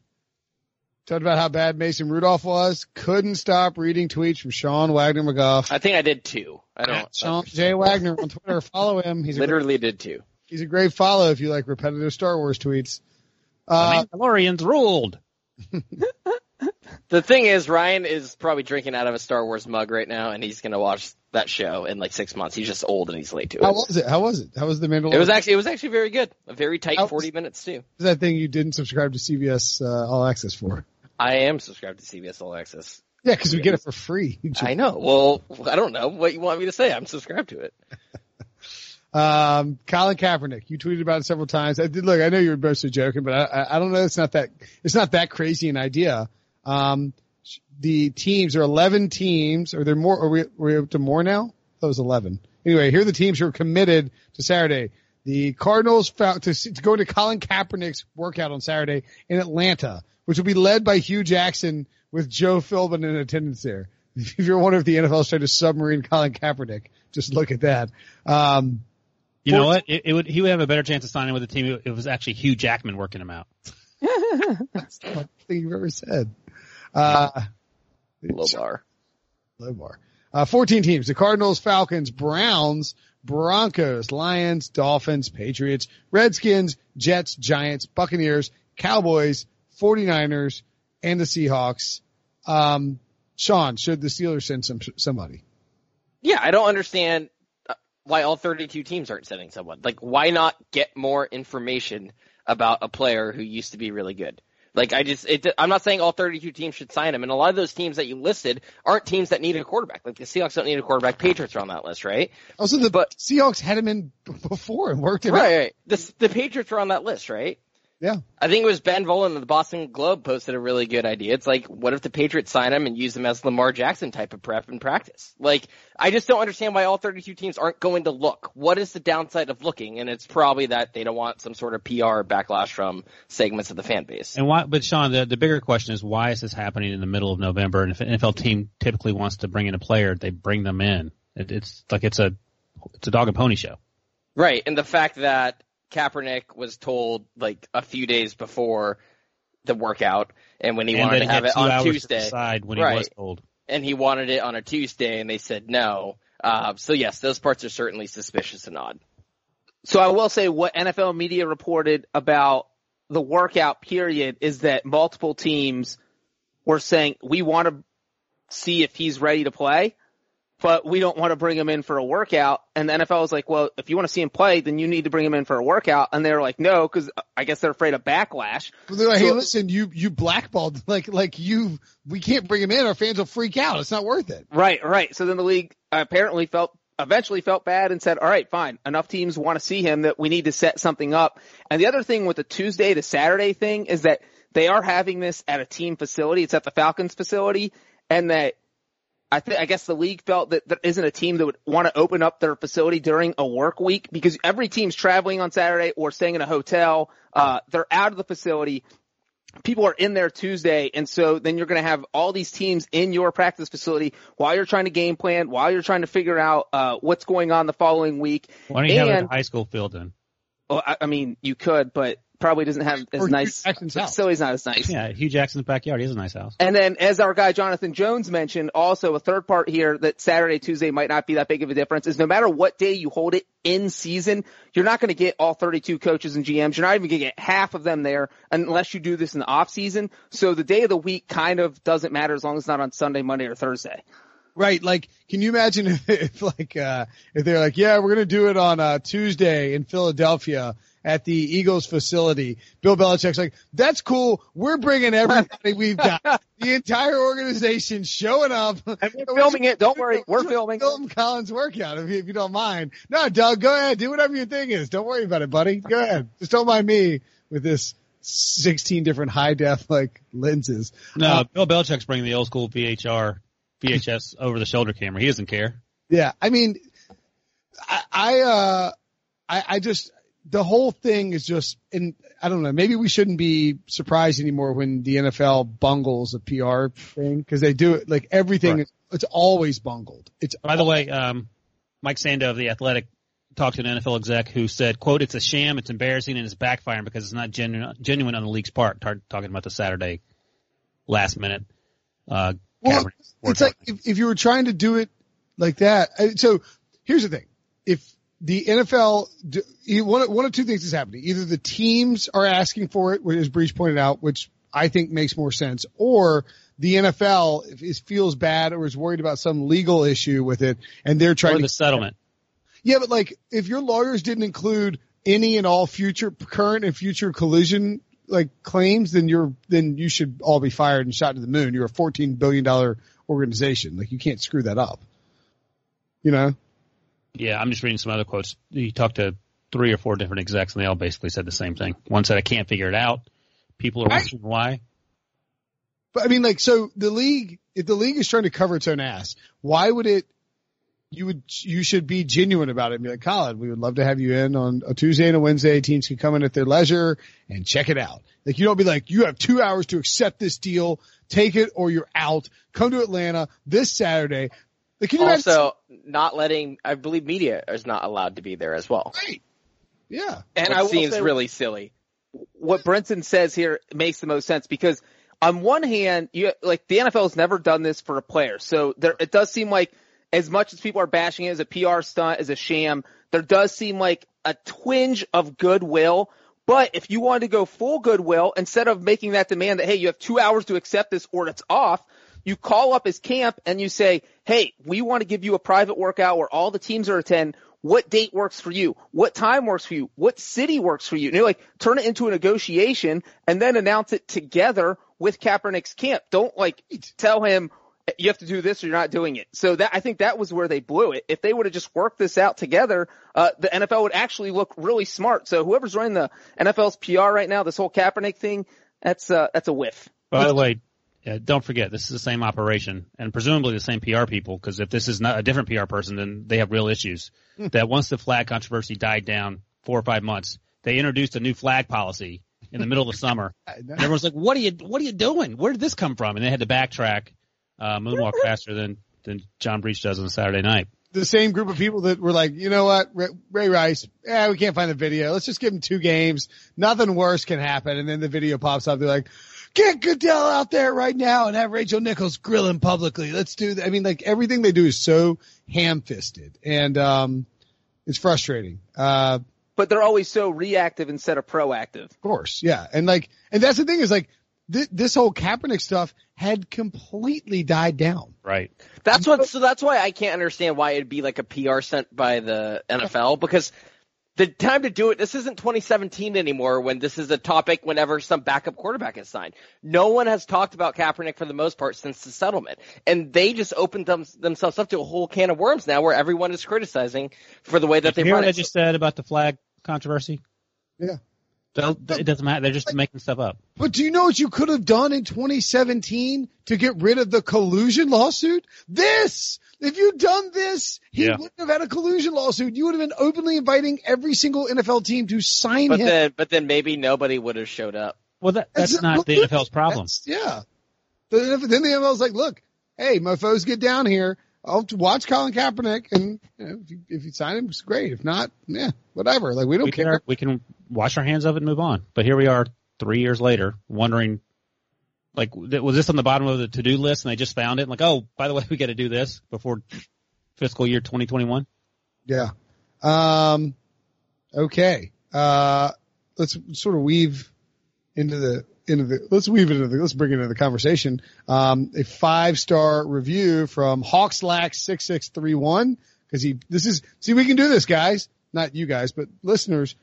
Talked about how bad Mason Rudolph was. Couldn't stop reading tweets from Sean Wagner McGough. I think I did two. I don't. Sean J. Wagner on Twitter. Follow him. He's literally great, did two. He's a great follow if you like repetitive Star Wars tweets. Uh, the Mandalorians ruled. The thing is, Ryan is probably drinking out of a Star Wars mug right now, and he's gonna watch that show in like six months. He's just old and he's late to it. how was it? How was it? How was the Mandalorian? It was actually it was actually very good. A very tight was- forty minutes too. That thing you didn't subscribe to CBS uh, All Access for? I am subscribed to CBS All Access. Yeah, because we get it for free. I know. Well, I don't know what you want me to say. I'm subscribed to it. Um, Colin Kaepernick, you tweeted about it several times. I did look. I know you were mostly joking, but I, I, I don't know. It's not that. It's not that crazy an idea. Um, the teams are 11 teams, or they're more. Are we, are we up to more now? That was 11. Anyway, here are the teams who are committed to Saturday. The Cardinals found to, to go to Colin Kaepernick's workout on Saturday in Atlanta, which will be led by Hue Jackson with Joe Philbin in attendance there. If you're wondering if the NFL is trying to submarine Colin Kaepernick, just look at that. Um, You know what? It, it would he would have a better chance of signing with the team if it was actually Hugh Jackman working him out. That's the funniest thing you've ever said. Uh, Low bar. Low bar. Uh, 14 teams. The Cardinals, Falcons, Browns, Broncos, Lions, Dolphins, Patriots, Redskins, Jets, Giants, Buccaneers, Cowboys, 49ers, and the Seahawks. Um, Sean, should the Steelers send some, somebody? Yeah, I don't understand uh, why all 32 teams aren't sending someone. Like, why not get more information about a player who used to be really good? Like, I just, it, I'm not saying all 32 teams should sign him, and a lot of those teams that you listed aren't teams that need a quarterback. Like, the Seahawks don't need a quarterback. Patriots are on that list, right? Oh, also, the Seahawks had him in before and worked him Right, out. right. The, the Patriots are on that list, right? Yeah. I think it was Ben Volin of the Boston Globe posted a really good idea. It's like, what if the Patriots sign him and use him as Lamar Jackson type of prep in practice? Like, I just don't understand why all 32 teams aren't going to look. What is the downside of looking? And it's probably that they don't want some sort of PR backlash from segments of the fan base. And why? But Sean, the the bigger question is why is this happening in the middle of November? And if an NFL team typically wants to bring in a player, they bring them in. It, it's like it's a it's a dog and pony show. Right. And the fact that Kaepernick was told like a few days before the workout and when he And wanted to he have it on Tuesday. decide when he was told. And he wanted it on a Tuesday and they said no. Uh, so yes, those parts are certainly suspicious and odd. So I will say what NFL media reported about the workout period is that multiple teams were saying we want to see if he's ready to play, but we don't want to bring him in for a workout. And the NFL was like, well, if you want to see him play, then you need to bring him in for a workout. And they're like, no, because I guess they're afraid of backlash. But they're like, hey, listen, you, you blackballed, like, like you, we can't bring him in. Our fans will freak out. It's not worth it. Right, right. So then the league apparently felt eventually felt bad and said, "All right, fine. Enough teams want to see him that we need to set something up." And the other thing with the Tuesday to Saturday thing is that they are having this at a team facility. It's at the Falcons facility, and that I think I guess the league felt that there isn't a team that would want to open up their facility during a work week because every team's traveling on Saturday or staying in a hotel. Uh, they're out of the facility people are in there Tuesday, and so then you're going to have all these teams in your practice facility while you're trying to game plan, while you're trying to figure out uh, what's going on the following week. Why don't you have and a high school field then? well, I, I mean, you could, but probably doesn't have as Or nice. Jackson's The house. facility's not as nice. Yeah, Hue Jackson's backyard. He has a nice house. And then, as our guy Jonathan Jones mentioned, also a third part here that Saturday, Tuesday might not be that big of a difference is no matter what day you hold it in season, you're not going to get all 32 coaches and GMs. You're not even going to get half of them there unless you do this in the off season. So the day of the week kind of doesn't matter as long as it's not on Sunday, Monday, or Thursday. Right. Like, can you imagine if, if like, uh, if they're like, yeah, we're going to do it on, uh, Tuesday in Philadelphia. At the Eagles facility. Bill Belichick's like, that's cool. We're bringing everybody we've got. The entire organization showing up. And we're filming it. Don't worry. We're filming. Film Collins workout if you, if you don't mind. No, Doug, go ahead. Do whatever your thing is. Don't worry about it, buddy. Go ahead. Just don't mind me with this 16 different high def like lenses. No, Uh, Bill Belichick's bringing the old school VHR, VHS over the shoulder camera. He doesn't care. Yeah, I mean, I, I, uh, I, I just the whole thing is just, and I don't know, maybe we shouldn't be surprised anymore when the NFL bungles a PR thing because they do it like everything. Right. It's always bungled. It's By the way, um, Mike Sando of the Athletic talked to an NFL exec who said, "quote It's a sham. It's embarrassing, and it's backfiring because it's not genuine, genuine on the league's part." Tar- talking about the Saturday last minute. Uh, Well, Kaepernick it's like if, if you were trying to do it like that. uh, So here's the thing: if the NFL, one of- one of two things is happening. Either the teams are asking for it, as Breech pointed out, which I think makes more sense, or the NFL if it feels bad or is worried about some legal issue with it, and they're trying or to the settlement. yeah, but like if your lawyers didn't include any and all future, current and future collusion like claims, then you're then you should all be fired and shot to the moon. You're a fourteen billion dollar organization. Like you can't screw that up. You know? Yeah, I'm just reading some other quotes. He talked to three or four different execs, and they all basically said the same thing. One said, "I can't figure it out." People are wondering why. But I mean, like, so the league, if the league is trying to cover its own ass, why would it? You would, you should be genuine about it and be like, Colin, we would love to have you in on a Tuesday and a Wednesday. Teams can come in at their leisure and check it out. Like, you don't be like, you have two hours to accept this deal, take it or you're out. Come to Atlanta this Saturday. Like, can you imagine- Also, not letting, I believe media is not allowed to be there as well. Right. Yeah. And it seems say- really silly. what Brenton says here makes the most sense because on one hand, you like the NFL has never done this for a player, so there it does seem like as much as people are bashing it as a PR stunt, as a sham, there does seem like a twinge of goodwill. But if you wanted to go full goodwill, instead of making that demand that hey, you have two hours to accept this or it's off, you call up his camp and you say, hey, we want to give you a private workout where all the teams are attend. What date works for you? What time works for you? What city works for you? And you're like, turn it into a negotiation and then announce it together with Kaepernick's camp. Don't like tell him you have to do this or you're not doing it. So that, I think that was where they blew it. If they would have just worked this out together, uh, the NFL would actually look really smart. So whoever's running the NFL's PR right now, this whole Kaepernick thing, that's, uh, that's a whiff. By the way, uh, don't forget this is the same operation and presumably the same PR people. Because if this is not a different PR person, then they have real issues. that once the flag controversy died down four or five months, they introduced a new flag policy in the middle of the summer. And everyone's like, "What are you? What are you doing? Where did this come from?" And they had to backtrack, uh, moonwalk faster than than John Breech does on a Saturday night. the same group of people that were like, you know what, Ray, Ray Rice, yeah, we can't find the video. Let's just give him two games. Nothing worse can happen. And then the video pops up. They're like, get Goodell out there right now and have Rachel Nichols grill him publicly. Let's do that. I mean, like everything they do is so ham fisted and, um, it's frustrating. Uh, But they're always so reactive instead of proactive. of course. Yeah. And like, and that's the thing is like, th- this whole Kaepernick stuff had completely died down. Right. That's what. So that's why I can't understand why it'd be like a PR sent by the NFL because the time to do it. This isn't 2017 anymore when this is a topic whenever some backup quarterback is signed. No one has talked about Kaepernick for the most part since the settlement, and they just opened them, themselves up to a whole can of worms now where everyone is criticizing for the way that You they hear what I just said about the flag controversy? Yeah. They'll- It doesn't matter. They're just making stuff up. But do you know what you could have done in 2017 to get rid of the collusion lawsuit? This! If you'd done this, he Yeah. wouldn't have had a collusion lawsuit. You would have been openly inviting every single NFL team to sign But him. then, but then maybe nobody would have showed up. Well, that, that's That's not the NFL's problem. Yeah. Then then the NFL's like, look, hey, mofos, get down here. I'll watch Colin Kaepernick, and you know, if, you, if you sign him, it's great. If not, yeah, whatever. Like we don't we care. Can, we can wash our hands of it and move on. But here we are, three years later, wondering, like, was this on the bottom of the to-do list and they just found it? And like, oh, by the way, we got to do this before fiscal year 2021. Yeah. Um, okay. Uh, let's sort of weave into the, into the, let's weave it into the, let's bring it into the conversation. Um, a five star review from Hawkslack6631. Cause he, this is, see, we can do this guys, not you guys, but listeners.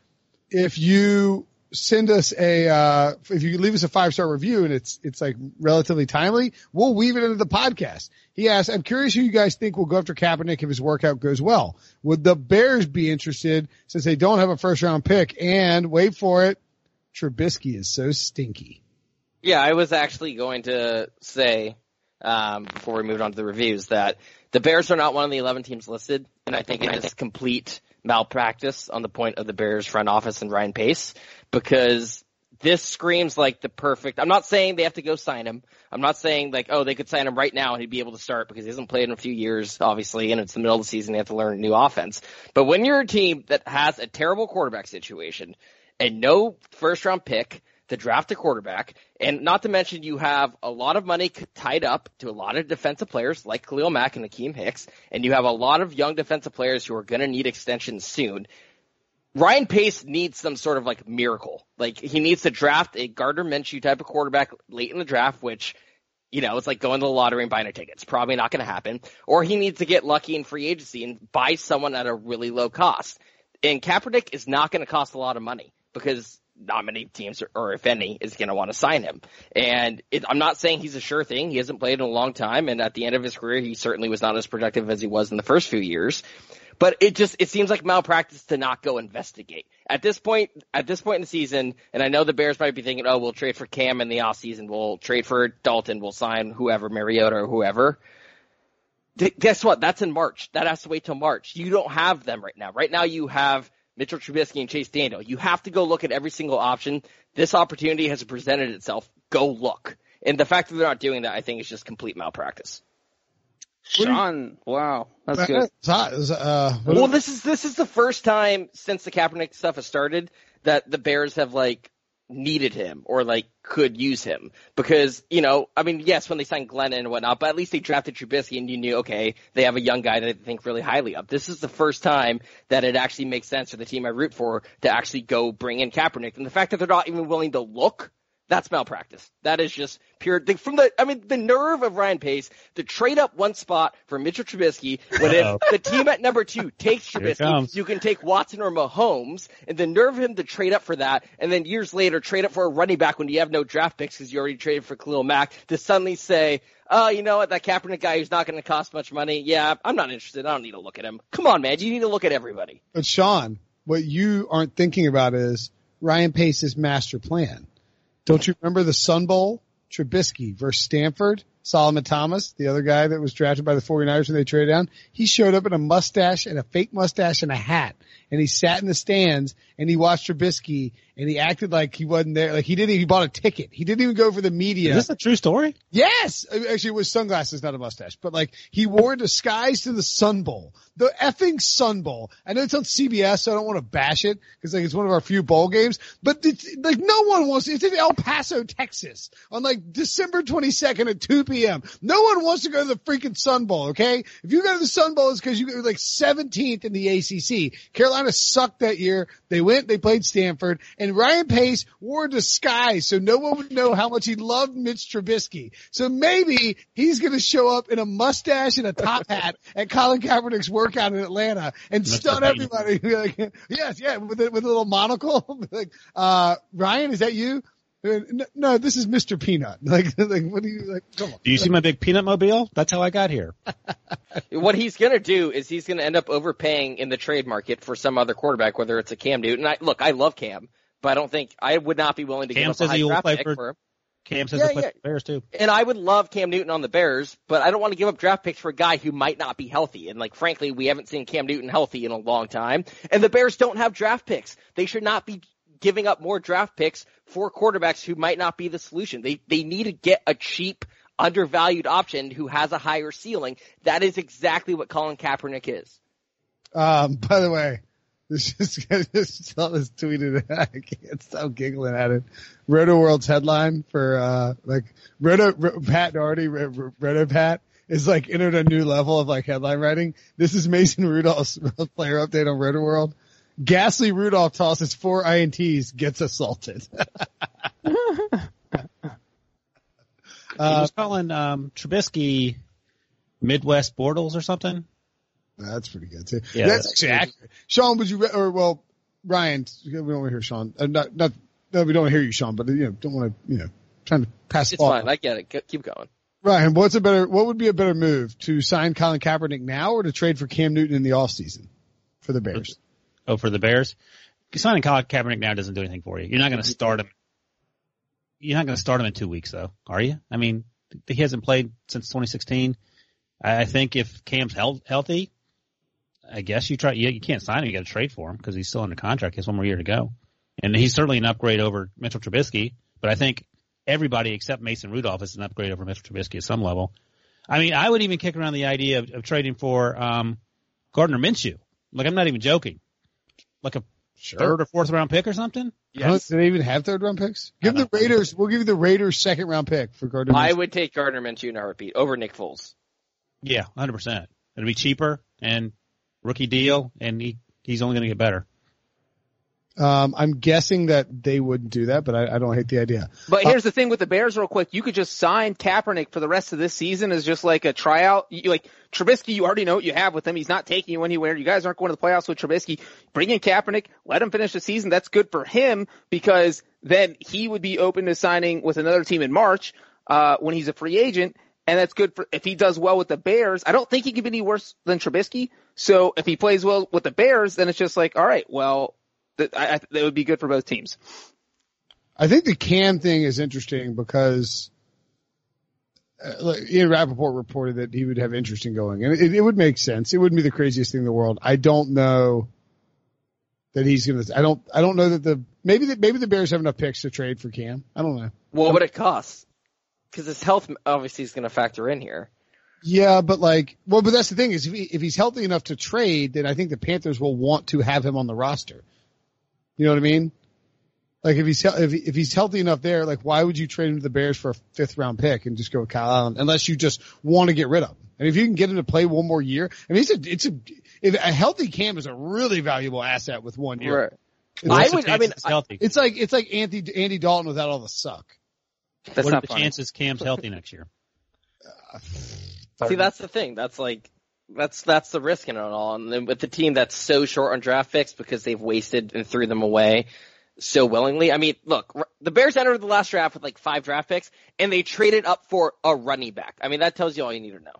if you send us a uh, if you leave us a five star review and it's it's like relatively timely, we'll weave it into the podcast. He asks, "I'm curious who you guys think will go after Kaepernick if his workout goes well. Would the Bears be interested since they don't have a first round pick? And wait for it, Trubisky is so stinky." Yeah, I was actually going to say um, before we moved on to the reviews that the Bears are not one of the 11 teams listed, and I think it is complete malpractice on the point of the Bears front office and Ryan Pace because this screams like the perfect. I'm not saying they have to go sign him. I'm not saying like, oh, they could sign him right now and he'd be able to start because he hasn't played in a few years, obviously, and it's the middle of the season. They have to learn a new offense. But when you're a team that has a terrible quarterback situation and no first round pick, to draft a quarterback. And not to mention you have a lot of money tied up to a lot of defensive players like Khalil Mack and Akiem Hicks, and you have a lot of young defensive players who are going to need extensions soon. Ryan Pace needs some sort of like miracle. Like he needs to draft a Gardner Minshew type of quarterback late in the draft, which you know, it's like going to the lottery and buying a ticket. It's probably not going to happen. Or he needs to get lucky in free agency and buy someone at a really low cost. And Kaepernick is not going to cost a lot of money because not many teams, or, or if any, is going to want to sign him. And it, I'm not saying he's a sure thing. He hasn't played in a long time, and at the end of his career, he certainly was not as productive as he was in the first few years. But it just it seems like malpractice to not go investigate at this point. At this point in the season, and I know the Bears might be thinking, "Oh, we'll trade for Cam in the off season. We'll trade for Dalton. We'll sign whoever, Mariota or whoever." guess what? That's in March. That has to wait till March. You don't have them right now. Right now, you have Mitchell Trubisky and Chase Daniel. You have to go look at every single option. This opportunity has presented itself. Go look. And the fact that they're not doing that, I think, is just complete malpractice. Sean, wow, that's good. Uh, well, this is this is the first time since the Kaepernick stuff has started that the Bears have like needed him or like could use him. Because you know I mean yes when they signed Glennon and whatnot but at least they drafted Trubisky and you knew okay they have a young guy that they think really highly of. This is the first time that it actually makes sense for the team I root for to actually go bring in Kaepernick. And the fact that they're not even willing to look that's malpractice. That is just pure the, from the. I mean, the nerve of Ryan Pace to trade up one spot for Mitchell Trubisky when if the team at number two takes Trubisky, you can take Watson or Mahomes, and the nerve of him to trade up for that, and then years later trade up for a running back when you have no draft picks because you already traded for Khalil Mack to suddenly say, oh, you know what, that Kaepernick guy who's not going to cost much money. Yeah, I'm not interested. I don't need to look at him. Come on, man, you need to look at everybody. But Sean, what you aren't thinking about is Ryan Pace's master plan don't you remember the Sun Bowl? Trubisky versus Stanford. Solomon Thomas, the other guy that was drafted by the 49ers when they traded down, he showed up in a mustache and a fake mustache and a hat. And he sat in the stands and he watched Trubisky and he acted like he wasn't there. Like he didn't, he bought a ticket. He didn't even go for the media. Is this a true story? Yes. Actually, it was sunglasses, not a mustache, but like he wore a disguise to the Sun Bowl, the effing Sun Bowl. I know it's on CBS, so I don't want to bash it because like it's one of our few bowl games, but it's like no one wants, it's in El Paso, Texas on like December 22nd at 2 p.m. No one wants to go to the freaking Sun Bowl, okay? If you go to the Sun Bowl, it's because you were like 17th in the ACC. Carolina sucked that year. They went, they played Stanford, and Ryan Pace wore a disguise so no one would know how much he loved Mitch Trubisky. So maybe he's going to show up in a mustache and a top hat at Colin Kaepernick's workout in Atlanta and stun everybody. like, yes, yeah, with a, with a little monocle. like, uh, Ryan, is that you? No, this is Mr. Peanut. Like, like, what do you like? Come on. Do you see my big peanut mobile? That's how I got here. what he's gonna do is he's gonna end up overpaying in the trade market for some other quarterback, whether it's a Cam Newton. I, look, I love Cam, but I don't think I would not be willing to Cam give up says a high draft pick for, for him. Cam says Yeah, he'll play yeah. for the Bears too. And I would love Cam Newton on the Bears, but I don't want to give up draft picks for a guy who might not be healthy. And like, frankly, we haven't seen Cam Newton healthy in a long time. And the Bears don't have draft picks. They should not be giving up more draft picks for quarterbacks who might not be the solution. They, they need to get a cheap, undervalued option who has a higher ceiling. That is exactly what Colin Kaepernick is. Um, by the way, this just, I just saw this tweeted. I can't stop giggling at it. Roto World's headline for, uh, like, Roto, Ro- Pat Daugherty, Ro- Ro- Roto Pat is like entered a new level of like headline writing. This is Mason Rudolph's player update on Roto World. Ghastly Rudolph tosses four INTs, gets assaulted. he was calling um, Trubisky Midwest Bortles or something. That's pretty good too. Yeah, that's that's actually accurate. Sean, would you, re- or well, Ryan, we don't want to hear Sean. Uh, not, not, no, we don't want to hear you, Sean, but you know, don't want to, you know, trying to pass It's the ball. fine. I get it. Keep going. Ryan, what's a better, what would be a better move to sign Colin Kaepernick now or to trade for Cam Newton in the offseason for the Bears? Oh, for the Bears, signing Colin Kaepernick now doesn't do anything for you. You're not going to start him. You're not going to start him in two weeks, though, are you? I mean, he hasn't played since 2016. I I think if Cam's health, healthy, I guess you try. You, you can't sign him. You got to trade for him because he's still under contract. He has one more year to go, and he's certainly an upgrade over Mitchell Trubisky. But I think everybody except Mason Rudolph is an upgrade over Mitchell Trubisky at some level. I mean, I would even kick around the idea of, of trading for um, Gardner Minshew. Like, I'm not even joking. Like a third or fourth round pick or something. Yes. Do they even have third round picks? Give the Raiders, we'll give you the Raiders second round pick for Gardner. I Minshew. would take Gardner Minshew in a heartbeat over Nick Foles. Yeah, hundred percent. It'll be cheaper and rookie deal, and he he's only going to get better. Um, I'm guessing that they wouldn't do that, but I, I don't hate the idea. But here's the thing with the Bears, real quick. You could just sign Kaepernick for the rest of this season as just like a tryout. You, like Trubisky, you already know what you have with him. He's not taking you anywhere. You guys aren't going to the playoffs with Trubisky. Bring in Kaepernick, let him finish the season. That's good for him because then he would be open to signing with another team in March uh, when he's a free agent. And that's good for if he does well with the Bears. I don't think he can be any worse than Trubisky. So if he plays well with the Bears, then it's just like, all right, well, that, I, I, that would be good for both teams. I think the Cam thing is interesting because uh, Ian Rapoport reported that he would have interest in going, and it, it would make sense. It wouldn't be the craziest thing in the world. I don't know that he's going to. I don't. I don't know that the maybe the, maybe the Bears have enough picks to trade for Cam. I don't know. What would it cost? Because his health obviously is going to factor in here. Yeah, but like, well, but that's the thing is if he, if he's healthy enough to trade, then I think the Panthers will want to have him on the roster. You know what I mean? Like if he's if, if he's healthy enough there, like why would you trade him to the Bears for a fifth round pick and just go with Kyle Allen unless you just want to get rid of him? And if you can get him to play one more year, I mean, it's a it's a if a healthy Cam is a really valuable asset with one year. Right. It's, I would. I mean, It's healthy. it's like it's like Andy Andy Dalton without all the suck. That's what not are the funny. chances Cam's healthy next year? See, that's the thing. That's like, that's that's the risk in it all. And with the team that's so short on draft picks because they've wasted and threw them away so willingly. I mean, look, the Bears entered the last draft with like five draft picks, and they traded up for a running back. I mean, that tells you all you need to know.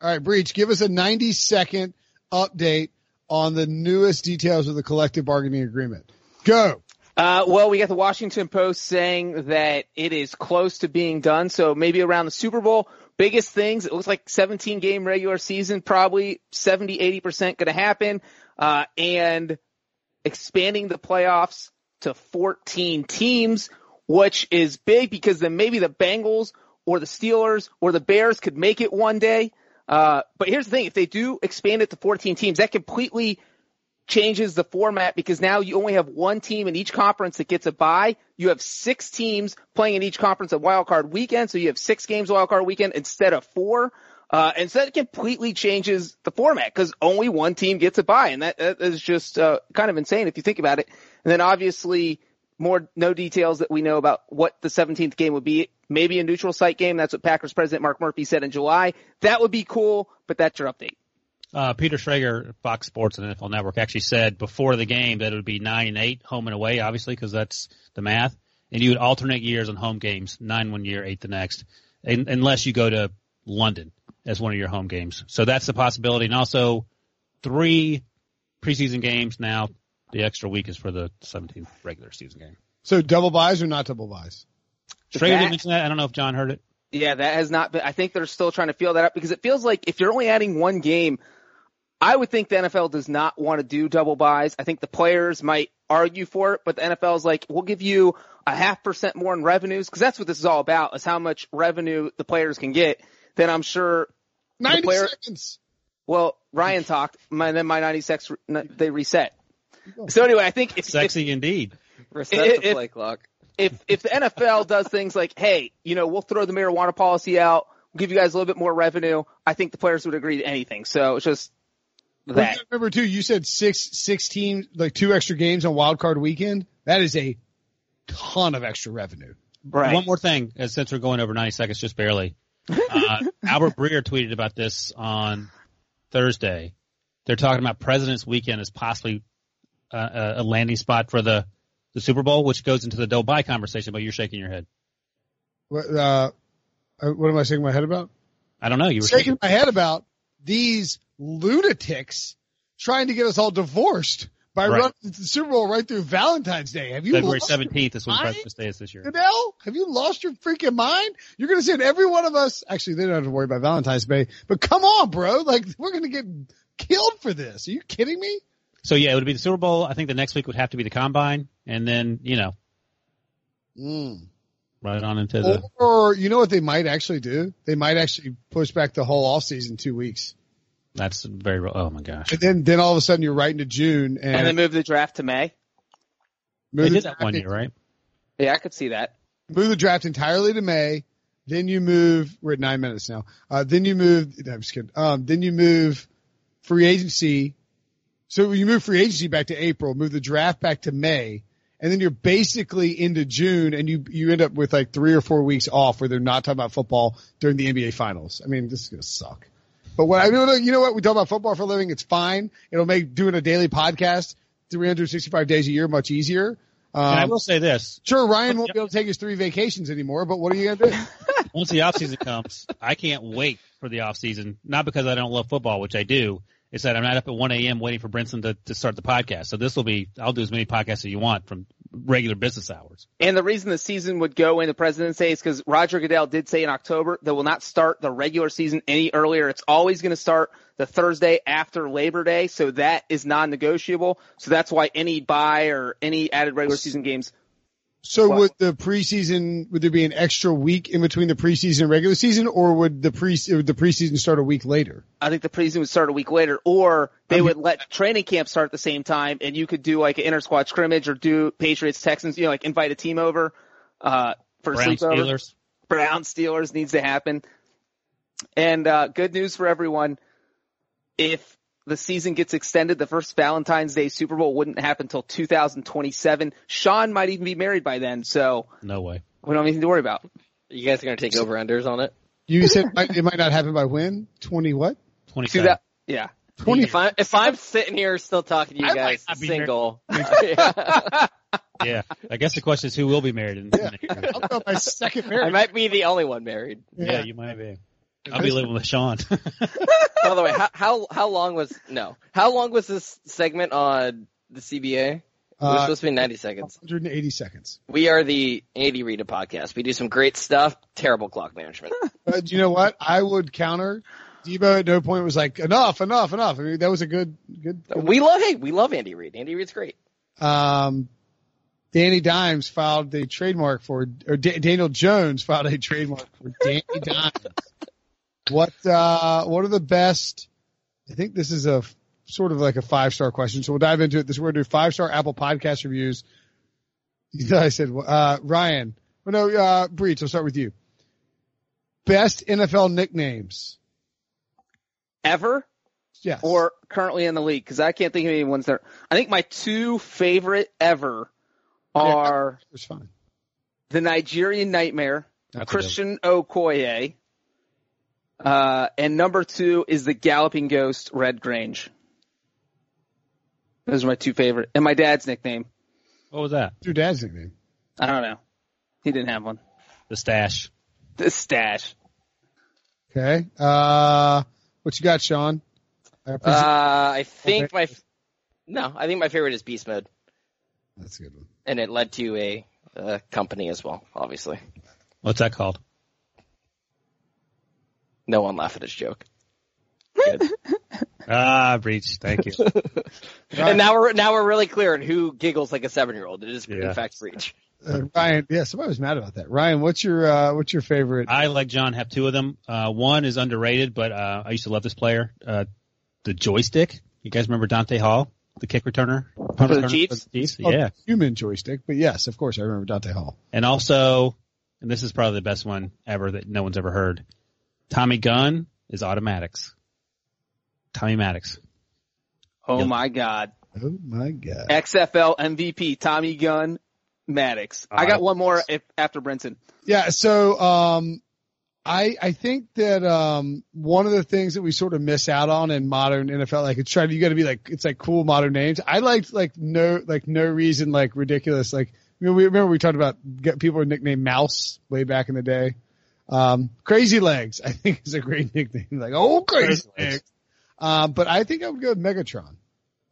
All right, Breech, give us a 90 second update on the newest details of the collective bargaining agreement. Go. Uh, well, we got the Washington Post saying that it is close to being done. So maybe around the Super Bowl, biggest things, it looks like 17 game regular season, probably 70, 80% going to happen. Uh, and expanding the playoffs to 14 teams, which is big because then maybe the Bengals or the Steelers or the Bears could make it one day. Uh, but here's the thing. If they do expand it to 14 teams, that completely changes the format because now you only have one team in each conference that gets a bye. You have six teams playing in each conference at wild card weekend, so you have six games wild card weekend instead of four. Uh, and so that completely changes the format because only one team gets a bye, and that, that is just uh, kind of insane if you think about it. And then obviously more no details that we know about what the 17th game would be. Maybe a neutral site game. That's what Packers president Mark Murphy said in July. That would be cool, but that's your update. Uh, Peter Schrager, Fox Sports and NFL Network, actually said before the game that it would be nine and eight, home and away, obviously, because that's the math. And you would alternate years on home games, nine one year, eight the next, un unless you go to London as one of your home games. So that's the possibility. And also three preseason games now. The extra week is for the 17th regular season game. So double byes or not double byes? Schrager didn't mention that. I don't know if John heard it. Yeah, that has not been, I think they're still trying to feel that out because it feels like if you're only adding one game, I would think the NFL does not want to do double byes. I think the players might argue for it, but the NFL is like, we'll give you a half percent more in revenues because that's what this is all about is how much revenue the players can get. Then I'm sure 90 player, seconds. well, Ryan talked, my, then my 96, they reset. So anyway, I think if, if, Sexy indeed. Reset If- the play clock. if if the NFL does things like, hey, you know, we'll throw the marijuana policy out, we'll give you guys a little bit more revenue, I think the players would agree to anything. So it's just Well, that. you Remember too, you said six, six teams, like two extra games on wild card weekend. That is a ton of extra revenue. Right. One more thing, uh, since we're going over 90 seconds, just barely. Uh, Albert Breer tweeted about this on Thursday. They're talking about President's Weekend as possibly uh, a landing spot for the the Super Bowl, which goes into the don't bye conversation. But you're shaking your head. What, uh, uh, what am I shaking my head about? I don't know. You were shaking shaking. my head about these lunatics trying to get us all divorced by Right. running the Super Bowl right through Valentine's Day. Have you February 17th is when? President's Day is this year. Goodell? Have you lost your freaking mind? You're going to send every one of us. Actually, they don't have to worry about Valentine's Day, but come on, bro. Like, we're going to get killed for this. Are you kidding me? So yeah, it would be the Super Bowl. I think the next week would have to be the Combine, and then you know, hmm. right on into the. Or, you know what they might actually do? They might actually push back the whole off season two weeks. That's very. Real. Oh my gosh. And then, then all of a sudden you're right into June and, And then move the draft to May. move They the did that one year, right? Yeah, I could see that. move the draft entirely to May. Then you move. We're at nine minutes now. Uh, then you move. No, I'm just kidding. Um, then you move free agency. So you move free agency back to April. Move the draft back to May, and then you're basically into June, and you you end up with like three or four weeks off where they're not talking about football during the NBA finals. I mean, this is gonna suck. But what I know, you know what? We talk about football for a living. It's fine. It'll make doing a daily podcast 365 days a year much easier. Um, and I will say this: Sure, Ryan won't be able to take his three vacations anymore, but what are you gonna do? once the off season comes, I can't wait for the off season. Not because I don't love football, which I do. It's that I'm not up at 1 a.m. waiting for Brinson to, to start the podcast. So this will be, I'll do as many podcasts as you want from regular business hours. And the reason the season would go into President's Day is because Roger Goodell did say in October they will not start the regular season any earlier. It's always going to start the Thursday after Labor Day, so that is non-negotiable. So that's why any bye or any added regular season games. So Well- would the preseason, would there be an extra week in between the preseason and regular season, or would the pre, would the preseason start a week later? I think the preseason would start a week later, or they would let training camp start at the same time, and you could do like an inter squad scrimmage or do Patriots Texans, you know, like invite a team over uh, for a Brown sleepover. Steelers. Brown Steelers needs to happen. And uh, good news for everyone: if the season gets extended, the first Valentine's Day Super Bowl wouldn't happen until 2027. Sean might even be married by then, so No way. we don't have anything to worry about. You guys are going to take over unders on it? You said it might, it might not happen by when? Twenty what? 27. Yeah. Twenty. If I'm if I'm sitting here still talking to you I guys might not be single, Yeah. I guess the question is who will be married in Yeah. next year. I'll go my second marriage. I might be the only one married. Yeah, you might be. I'll be living with Sean. By the way, how, how how long was no? How long was this segment on the CBA? It was Uh, supposed to be 90 seconds. 180 seconds. We are the Andy Rita podcast. We do some great stuff. Terrible clock management. But you know what? I would counter. Debo at no point was like enough, enough, enough. I mean, that was a good, good. good we love hey, we love Andy Reid. Andy Reid's great. um, Danny Dimes filed a trademark for, or Da- Daniel Jones filed a trademark for Danny Dimes. What, uh, what are the best? I think this is a sort of like a five star question. So we'll dive into it. This we're to do five star Apple podcast reviews. I said, uh, Ryan, oh no, uh, Breech, I'll start with you. Best NFL nicknames. Ever? Yes. or currently in the league because I can't think of any ones there. I think my two favorite ever are It's fine. the Nigerian Nightmare, That's Christian Okoye, uh, and number two is the Galloping Ghost, Red Grange. Those are my two favorite, and my dad's nickname. what was that? Your dad's nickname. I don't know. He didn't have one. The stash. The stash. Okay. Uh, what you got, Sean? I Uh, I think my f- no, I think my favorite is Beast Mode, that's a good one. and it led to a, uh company as well. Obviously, What's that called? No one laugh at his joke. Ah, Breech. Thank you. and now we're now we're really clear on who giggles like a seven year old. It is Yeah. in fact Breech. Uh, Ryan, yeah, somebody was mad about that. Ryan, what's your uh, what's your favorite? I like John have two of them. Uh, one is underrated, but uh, I used to love this player. Uh, the joystick. You guys remember Dante Hall, the kick returner For the returner Chiefs? the Chiefs? Oh, Yeah, human joystick, but yes, of course, I remember Dante Hall. and also, and this is probably the best one ever that no one's ever heard. Tommy Gunn is automatics. Tommy Maddox. Oh Yep. my God. Oh my god! XFL MVP, Tommy Gunn, Maddox. I got one more if, after Brinson. Yeah, so um, I, I think that um one of the things that we sort of miss out on in modern NFL, like it's trying you got to be like it's like cool modern names. I liked like no like no reason like ridiculous like you know, we remember we talked about get, people were nicknamed Mouse way back in the day. Um, Crazy Legs I think is a great nickname. Like oh Crazy Legs. Um, but I think I would go with Megatron.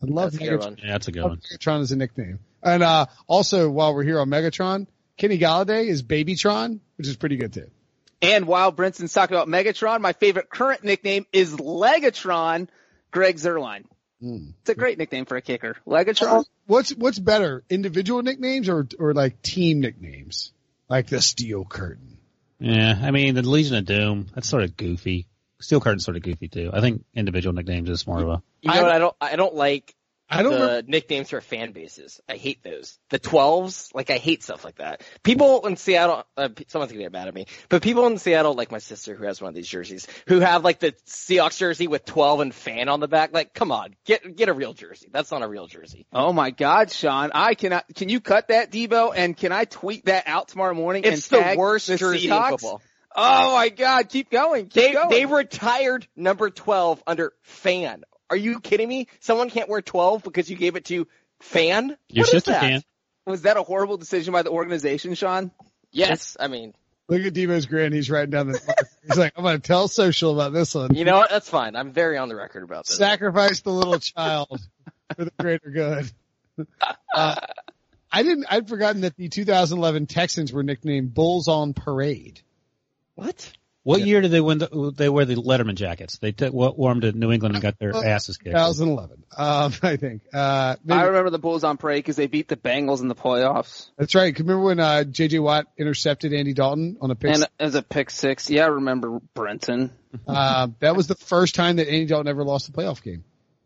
I love That's Megatron. Yeah, that's a good Love one. Megatron is a nickname. And uh also while we're here on Megatron, Kenny Golladay is Babytron, which is pretty good too. And while Brinson's talking about Megatron, my favorite current nickname is Legatron, Greg Zuerlein. It's a great nickname for a kicker. Legatron. What's what's better, individual nicknames or or like team nicknames, like the Steel Curtain? Yeah, I mean the Legion of Doom. That's sort of goofy. Steel Curtain's sort of goofy too. I think individual nicknames is more of a. You know what? I don't. I don't like. I don't the nicknames for fan bases. I hate those. The twelves, like I hate stuff like that. People in Seattle, uh, someone's gonna get mad at me, but people in Seattle, like my sister who has one of these jerseys, who have like the Seahawks jersey with twelve and fan on the back. Like, come on, get get a real jersey. That's not a real jersey. Oh my God, Sean! I cannot. Can you cut that, Debo? And can I tweet that out tomorrow morning? It's and the tag worst the jersey in football. Oh my God! Keep going. Keep They going. they retired number twelve under fan. Are you kidding me? Someone can't wear twelve because you gave it to fan. Your What is sister that? can. Was that a horrible decision by the organization, Sean? Yes, I mean, Look at Devo's grin. He's writing down the. He's like, I'm going to tell social about this one. you know what? That's fine. I'm very on the record about this. Sacrifice the little child for the greater good. Uh, I didn't. I'd forgotten that the 2011 Texans were nicknamed Bulls on Parade. What? What year did they win? The, they wear the Letterman jackets. They took what warmed to New England and got their asses kicked. 2011. Um, I think. Uh, maybe- I remember the Bulls on parade because they beat the Bengals in the playoffs. that's right. Remember when uh, J.J. Watt intercepted Andy Dalton on a pick? And as a pick six, yeah, I remember Brinson. Uh, that was the first time that Andy Dalton ever lost a playoff game.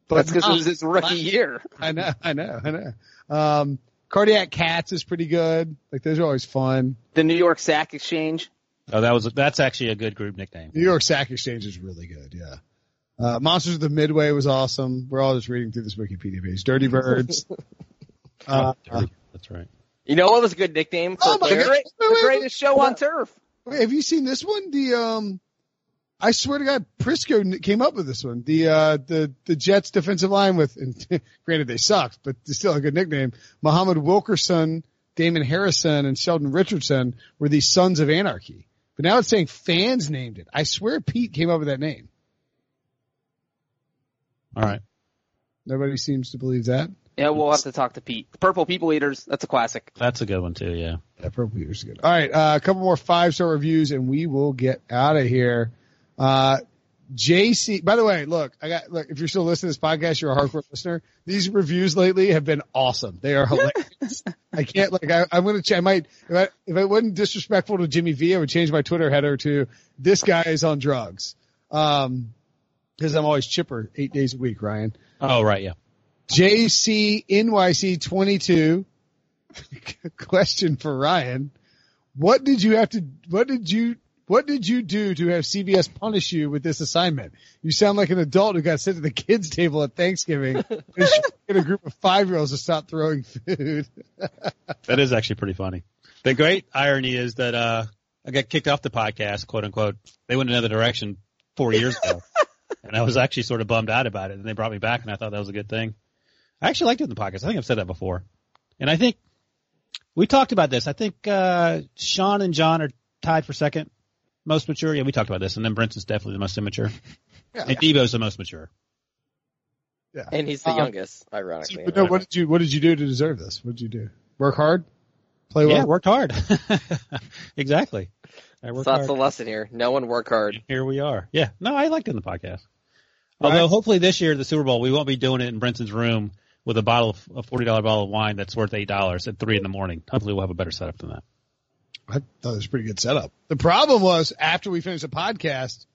That's because it was his rookie year. I know, I know, I know. Um, Cardiac Cats is pretty good. Like those are always fun. The New York Sack Exchange. Oh, that was that's actually a good group nickname. New York Sack Exchange is really good. Yeah. Uh, Monsters of the Midway was awesome. We're all just reading through this Wikipedia page. Dirty Birds. uh, uh, That's right. You know what was a good nickname for Oh a my player? God. Great, the greatest show on turf. have you seen this one? The um, I swear to God, Prisco came up with this one. The uh, the the Jets defensive line with, and granted they sucked, but it's still a good nickname. Muhammad Wilkerson, Damon Harrison, and Sheldon Richardson were the Sons of Anarchy. But now it's saying fans named it. I swear Pete came up with that name. All right. Nobody seems to believe that. Yeah, we'll have to talk to Pete. Purple People Eaters. That's a classic. That's a good one too. Yeah. Yeah, Pro Peters is good. All right, uh, a couple more five star reviews and we will get out of here. Uh, JC, by the way, look, I got, look, if you're still listening to this podcast, you're a hardcore listener. These reviews lately have been awesome. They are hilarious. I can't, like, I, I'm going to, ch- I might, if I, if I wasn't disrespectful to Jimmy V, I would change my Twitter header to this guy is on drugs. Um, cause I'm always chipper eight days a week, Ryan. Oh, right. Yeah. JC NYC 22. Question for Ryan. What did you have to, what did you, what did you do to have CBS punish you with this assignment? You sound like an adult who got sent to the kids table at Thanksgiving and get a group of five year olds to stop throwing food. That is actually pretty funny. The great irony is that uh I got kicked off the podcast, quote unquote. They went another direction four years ago. and I was actually sort of bummed out about it. And they brought me back and I thought that was a good thing. I actually liked doing the podcast. I think I've said that before. And I think we talked about this. I think uh Sean and John are tied for second most mature. Yeah, we talked about this. And then Brinson's definitely the most immature. Yeah. And Devo's the most mature. Yeah. And he's the Um, youngest, ironically. But no, what did you, what did you do to deserve this? What did you do? Work hard? Play well? Yeah, worked hard. exactly. I So that's hard. the lesson here. No one work hard. Here we are. Yeah. No, I liked doing the podcast. Although hopefully this year, the Super Bowl, we won't be doing it in Brinson's room with a bottle of a forty dollar bottle of wine that's worth eight dollars at three in the morning. Hopefully we'll have a better setup than that. I thought it was a pretty good setup. The problem was after we finished the podcast,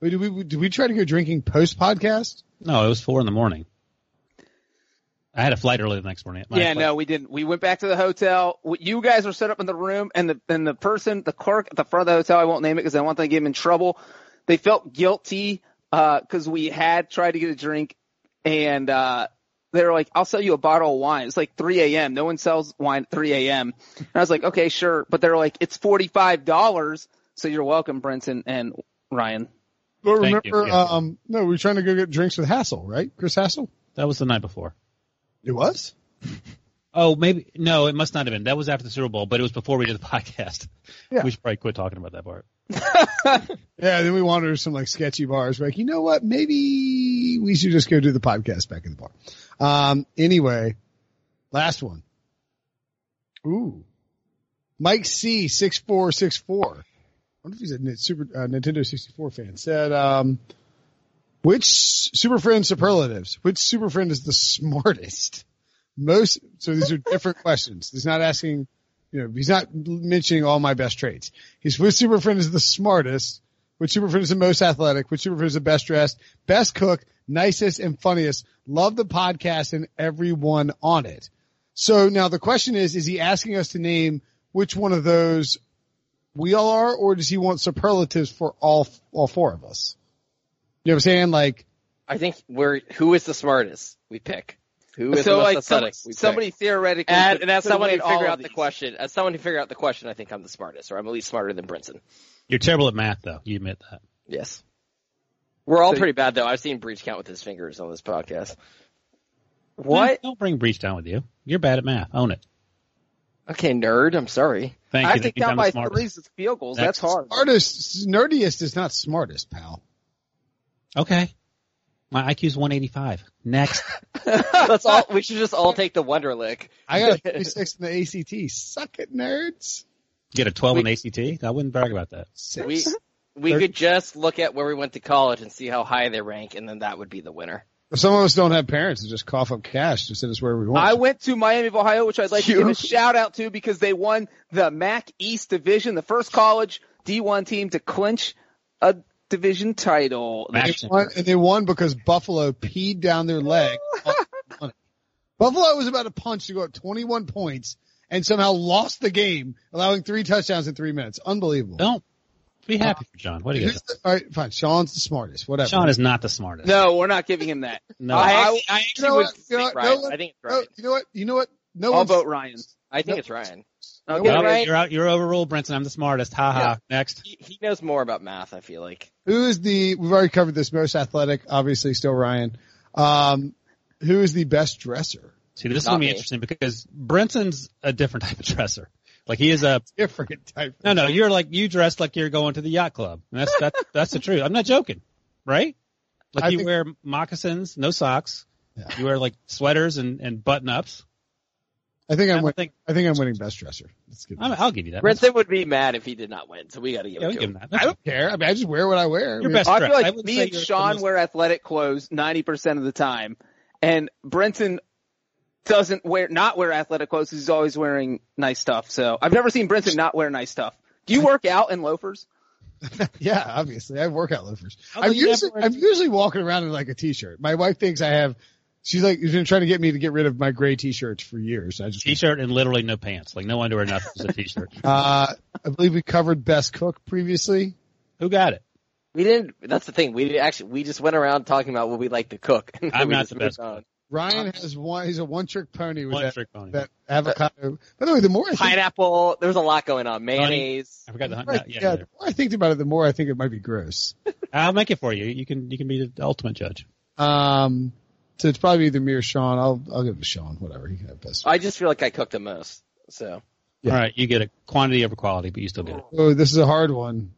wait, did we did we try to go drinking post podcast? No, it was four in the morning. I had a flight early the next morning. My yeah, flight- no, we didn't. We went back to the hotel. You guys were set up in the room, and the and the person, the clerk at the front of the hotel, I won't name it because I don't want them to get him in trouble. They felt guilty uh, because we had tried to get a drink, and uh, they were like, "I'll sell you a bottle of wine." It's like 3 a.m. No one sells wine at 3 a.m. And I was like, "Okay, sure," but they're like, "It's forty five dollars." So you're welcome, Brinson and Ryan. But Thank you, remember, yeah. um, no, we were trying to go get drinks with Hassel, right? Chris Hassel? That was the night before. It was? Oh, maybe no, it must not have been. That was after the Super Bowl, but it was before we did the podcast. Yeah. We should probably quit talking about that part. Yeah, then we wandered to some like sketchy bars. We're like, you know what? Maybe we should just go do the podcast back in the bar. Um, anyway, last one. Ooh. Mike C, 6464. I wonder if he's a Super, uh, Nintendo 64 fan. Said, um, which Super Friend superlatives? Which Super Friend is the smartest? Most, so these are different questions. He's not asking, you know, he's not mentioning all my best traits. He's which Super Friend is the smartest? Which Super Friend is the most athletic? Which Super Friend is the best dressed? Best cook? Nicest and funniest? Love the podcast and everyone on it. So now the question is, is he asking us to name which one of those we all are, or does he want superlatives for all, all four of us? You know what I'm saying? Like, I think we're who is the smartest? We pick. Who is so the most like some- athletic? we pick. somebody theoretically, And, could- and as someone who win all figure of out the question, as someone who figure out the question, I think I'm the smartest, or I'm at least smarter than Brinson. You're terrible at math, though. You admit that. Yes. We're all So- pretty bad though. I've seen Breech count with his fingers on this podcast. What? Don't bring Breech down with you. You're bad at math. Own it. Okay, nerd. I'm sorry. Thank I you. think That means down I'm the by threes is field goals. Next. That's hard. smartest, nerdiest is not smartest, pal. Okay. My IQ's 185. Next. Let's all. We should just all take the Wonderlic. I got a 36 in the ACT. Suck it, nerds. Get a 12 in ACT? I wouldn't brag about that. we we could just look at where we went to college and see how high they rank, and then that would be the winner. Some of us don't have parents and just cough up cash to send us where we want. I went to Miami of Ohio, which I'd like to give a shout out to because they won the MAC East Division, the first college D1 team to clinch a division title. They won, and they won because Buffalo peed down their leg. Buffalo was about to punch to go up 21 points and somehow lost the game, allowing three touchdowns in three minutes. Unbelievable. Don't be uh, happy for John. What do you Who's the- all right, fine. Sean's the smartest. Whatever. Sean is not the smartest. No, we're not giving him that. No. I, I I, actually, You know would what? You know think what? No one- I think it's No, Ryan. you know what? You know what? No I'll one's- vote Ryan. I think it's Ryan. Okay, Well, Ryan. you're out. You're overruled, Brinson. I'm the smartest. Ha ha. Yeah. Next. He, he knows more about math. I feel like. Who is the? We've already covered this. Most athletic, obviously, still Ryan. Um, who is the best dresser? See, this is gonna be me. interesting because Brinson's a different type of dresser. Like he is a Different type. no, no. You're like you dress like you're going to the yacht club. And that's that's that's the truth. I'm not joking, right? Like I you think- wear moccasins, no socks. Yeah. You wear like sweaters and and button ups. I think I I'm. don't Win- think I think I'm winning best dresser. Let's give. I'm, I'll give you that. Brinson would be mad if he did not win, so we got to give Yeah, it we to give him. him that. I don't care. I mean, I just wear what I wear. I Your mean, best I dress. feel I like would me say and you're the Sean most- wear athletic clothes 90% of the time. And Brinson doesn't wear, not wear athletic clothes. He's always wearing nice stuff. So I've never seen Brinson not wear nice stuff. Do you work out in loafers? Yeah, obviously. I have workout loafers. I'm come you usually, never I'm usually walking around in like a t-shirt. My wife thinks I have, she's like, she's been trying to get me to get rid of my gray t-shirts for years. I just, T-shirt and literally no pants, like no underwear, nothing, just a T-shirt. uh, I believe we covered best cook previously. Who got it? We didn't. That's the thing. We didn't actually. We just went around talking about what we like to cook. I'm not the best on. Ryan has one, he's a one trick pony with One that, trick pony. that avocado. By the way, the more I think, Pineapple. There's a lot going on. Mayonnaise. I forgot the right, yeah. yeah, yeah. the more I think about it, the more I think it might be gross. I'll make it for you. You can you can be the ultimate judge. Um, so it's probably either me or Sean. I'll, I'll give it to Sean, whatever. He can have best. I just feel like I cook the most. So Yeah. All right, you get a quantity over quality, but you still get it. Oh, this is a hard one.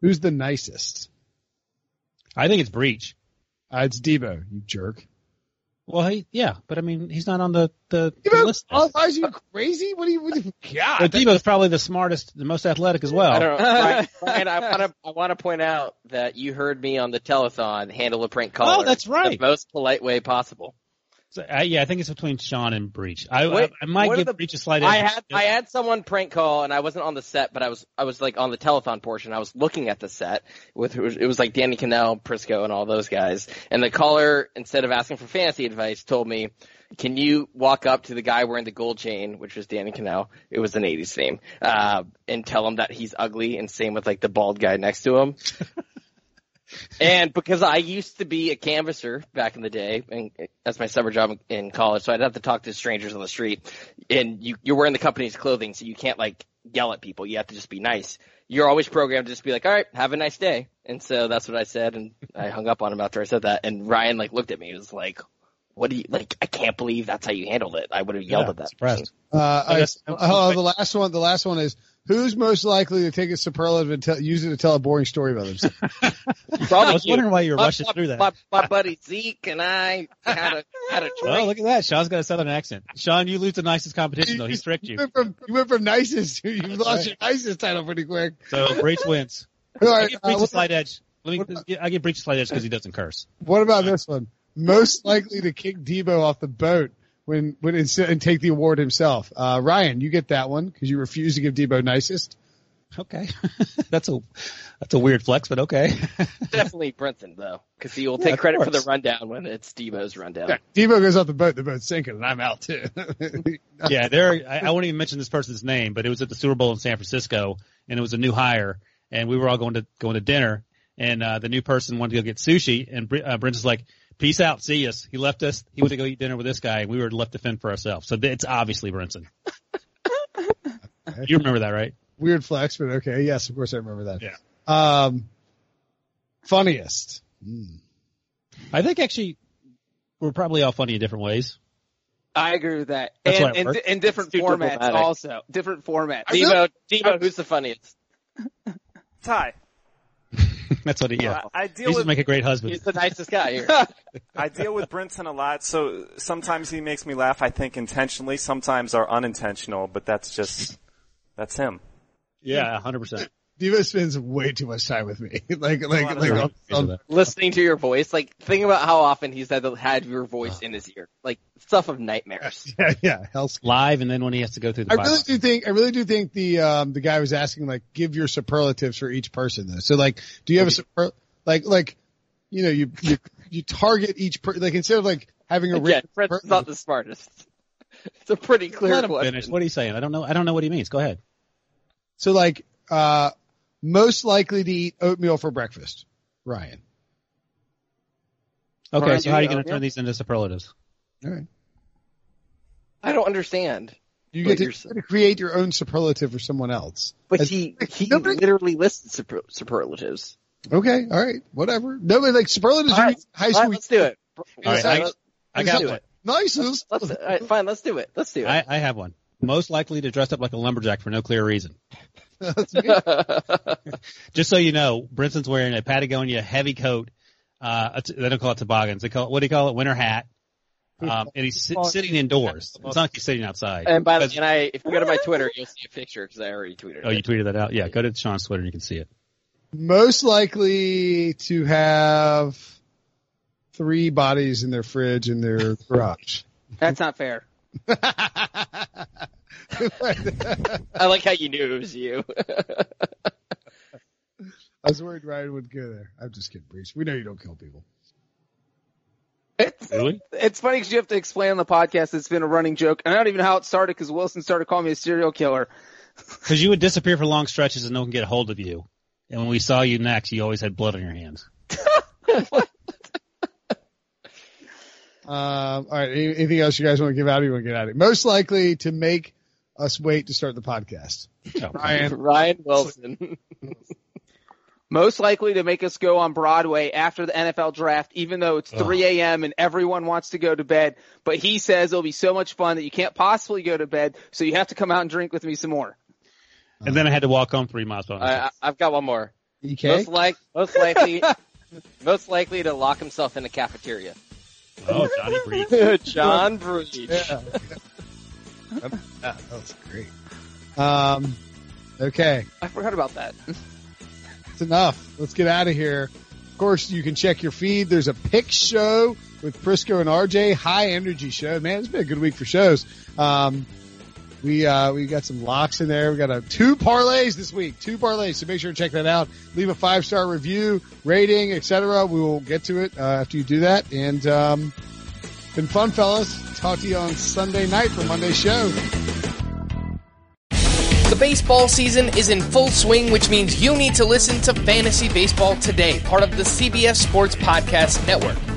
Who's the nicest? I think it's Breech. Uh, it's Debo, you jerk. Well, he, yeah, but I mean, he's not on the the, the list. oh, why is you crazy? What do you, what do you, God. But Debo's probably the smartest, the most athletic as well. I don't know. Ryan, Ryan, I want to. I want to point out that you heard me on the telethon handle a prank oh, caller. Oh, that's right. The most polite way possible. So, uh, yeah, I think it's between Sean and Breech. I, What- I, I might give the- Breech a slight I edge. had I had someone prank call and I wasn't on the set, but I was I was like on the telethon portion. I was looking at the set with it was, it was like Danny Kanell, Prisco, and all those guys. And the caller, instead of asking for fantasy advice, told me, "Can you walk up to the guy wearing the gold chain, which was Danny Kanell? It was an '80s theme, uh, and tell him that he's ugly, and same with like the bald guy next to him." and because I used to be a canvasser back in the day, and that's my summer job in college, so I'd have to talk to strangers on the street, and you, you're wearing the company's clothing, so you can't like yell at people. You have to just be nice. You're always programmed to just be like, all right, have a nice day. And so that's what I said, and I hung up on him after I said that. And Ryan like looked at me, he was like, what do you like? I can't believe that's how you handled it. I would have yelled Yeah, at that. surprised. Uh, I, guess- oh, the last one. The last one is who's most likely to take a superlative and tell, use it to tell a boring story about themselves. Probably I was wondering why you were my, rushing my- through that. My, my buddy Zeke and I had a had a drink. Oh, look at that. Sean's got a southern accent. Sean, you lose the nicest competition though. He tricked you you. went from you went from nicest to you lost your nicest title pretty quick. So Breech wins. All I right, give uh, a slight edge. Let me, I give Breech a slight edge because he doesn't curse. what about this one? Most likely to kick Debo off the boat when when instead and take the award himself. Uh, Ryan, you get that one because you refuse to give Debo nicest. Okay. that's a, that's a weird flex, but okay. Definitely Brinson though, because he will take of credit for the rundown when it's Debo's rundown. Yeah, Debo goes off the boat, the boat's sinking, and I'm out too. yeah, there. I, I won't even mention this person's name, but it was at the Super Bowl in San Francisco, and it was a new hire, and we were all going to going to dinner, and uh, the new person wanted to go get sushi, and Br- uh, Brent like, "Peace out, see us." He left us. He went to go eat dinner with this guy, and we were left to fend for ourselves. So it's obviously Brinson. You remember that, right? Weird flex, but okay. Yes, of course I remember that. Yeah. Um, funniest. I think actually we're probably all funny in different ways. I agree with that. That's and in, in different formats also. Different formats. Devo, Devo, who's the funniest? Ty. That's what he, yeah. I deal He's with, make a great husband. He's the nicest guy here. I deal with Brinson a lot, so sometimes he makes me laugh, I think intentionally, sometimes are unintentional, but that's just, that's him. Yeah, 100%. Diva spends way too much time with me. like, like, like I'll, I'll, listening to your voice. Like, think about how often he's had had your voice in his ear. Like, stuff of nightmares. Yeah, yeah, hell's live, and then when he has to go through. the I really do think. I really do think the um the guy was asking like, give your superlatives for each person though. So like, do you have a super like like, you know, you you, you target each person like instead of like having a yeah, Fred's person, not the smartest. It's a pretty clear Let him. Finish. What are you saying? I don't know. I don't know what he means. Go ahead. So like, uh, most likely to eat oatmeal for breakfast. Ryan. Okay, Ryan, so how are you going to turn these into superlatives? All right. I don't understand. You get to, you're you get to create your own superlative for someone else. But As- he he nobody- literally listed super, superlatives. Okay, all right, whatever. No, but like superlatives All are high school. right, let's do it. All right, I, I got do one. it. Nice. Let's, all right, fine, let's do it. Let's do it. I, I have one. Most likely to dress up like a lumberjack for no clear reason. That's me. Just so you know, Brinson's wearing a Patagonia heavy coat. Uh, a t- they don't call it toboggans. They call it, what do you call it? Winter hat. Um, and he's sit, sitting indoors. It's not like he's sitting outside. and by the Because- and I, if you go to my Twitter, you'll see a picture because I already tweeted oh, you tweeted that out? Yeah, go to Sean's Twitter and you can see it. most likely to have three bodies in their fridge in their garage. That's not fair. I like how you knew it was you. I was worried Ryan would go there. I'm just kidding, Breech. We know you don't kill people. It's, Really? it's funny because you have to explain on the podcast. That it's been a running joke. And I don't even know how it started because Wilson started calling me a serial killer. Because you would disappear for long stretches and no one could get a hold of you. And when we saw you next, you always had blood on your hands. Um, all right. Anything else you guys want to give out? Or you want to get out of here? Most likely to make us wait to start the podcast. Ryan. Ryan Wilson. Most likely to make us go on Broadway after the NFL draft, even though it's 3 a.m. and everyone wants to go to bed. But he says it'll be so much fun that you can't possibly go to bed, so you have to come out and drink with me some more. And then I had to walk home three miles by I, myself. I, I've got one more. EK? Most like most likely most likely to lock himself in a cafeteria. Oh, Johnny Breech. John Breech. Yeah. That that was great. Um, okay. I forgot about that. It's enough. Let's get out of here. Of course, you can check your feed. There's a pick show with Prisco and RJ. High energy show. Man, it's been a good week for shows. Um, we, uh, we got some locks in there. We got a two parlays this week, two parlays. So make sure to check that out. Leave a five star review, rating, etc. We will get to it, uh, after you do that. And, um, been fun, fellas. Talk to you on Sunday night for Monday's show. The baseball season is in full swing, which means you need to listen to Fantasy Baseball Today, part of the CBS Sports Podcast Network.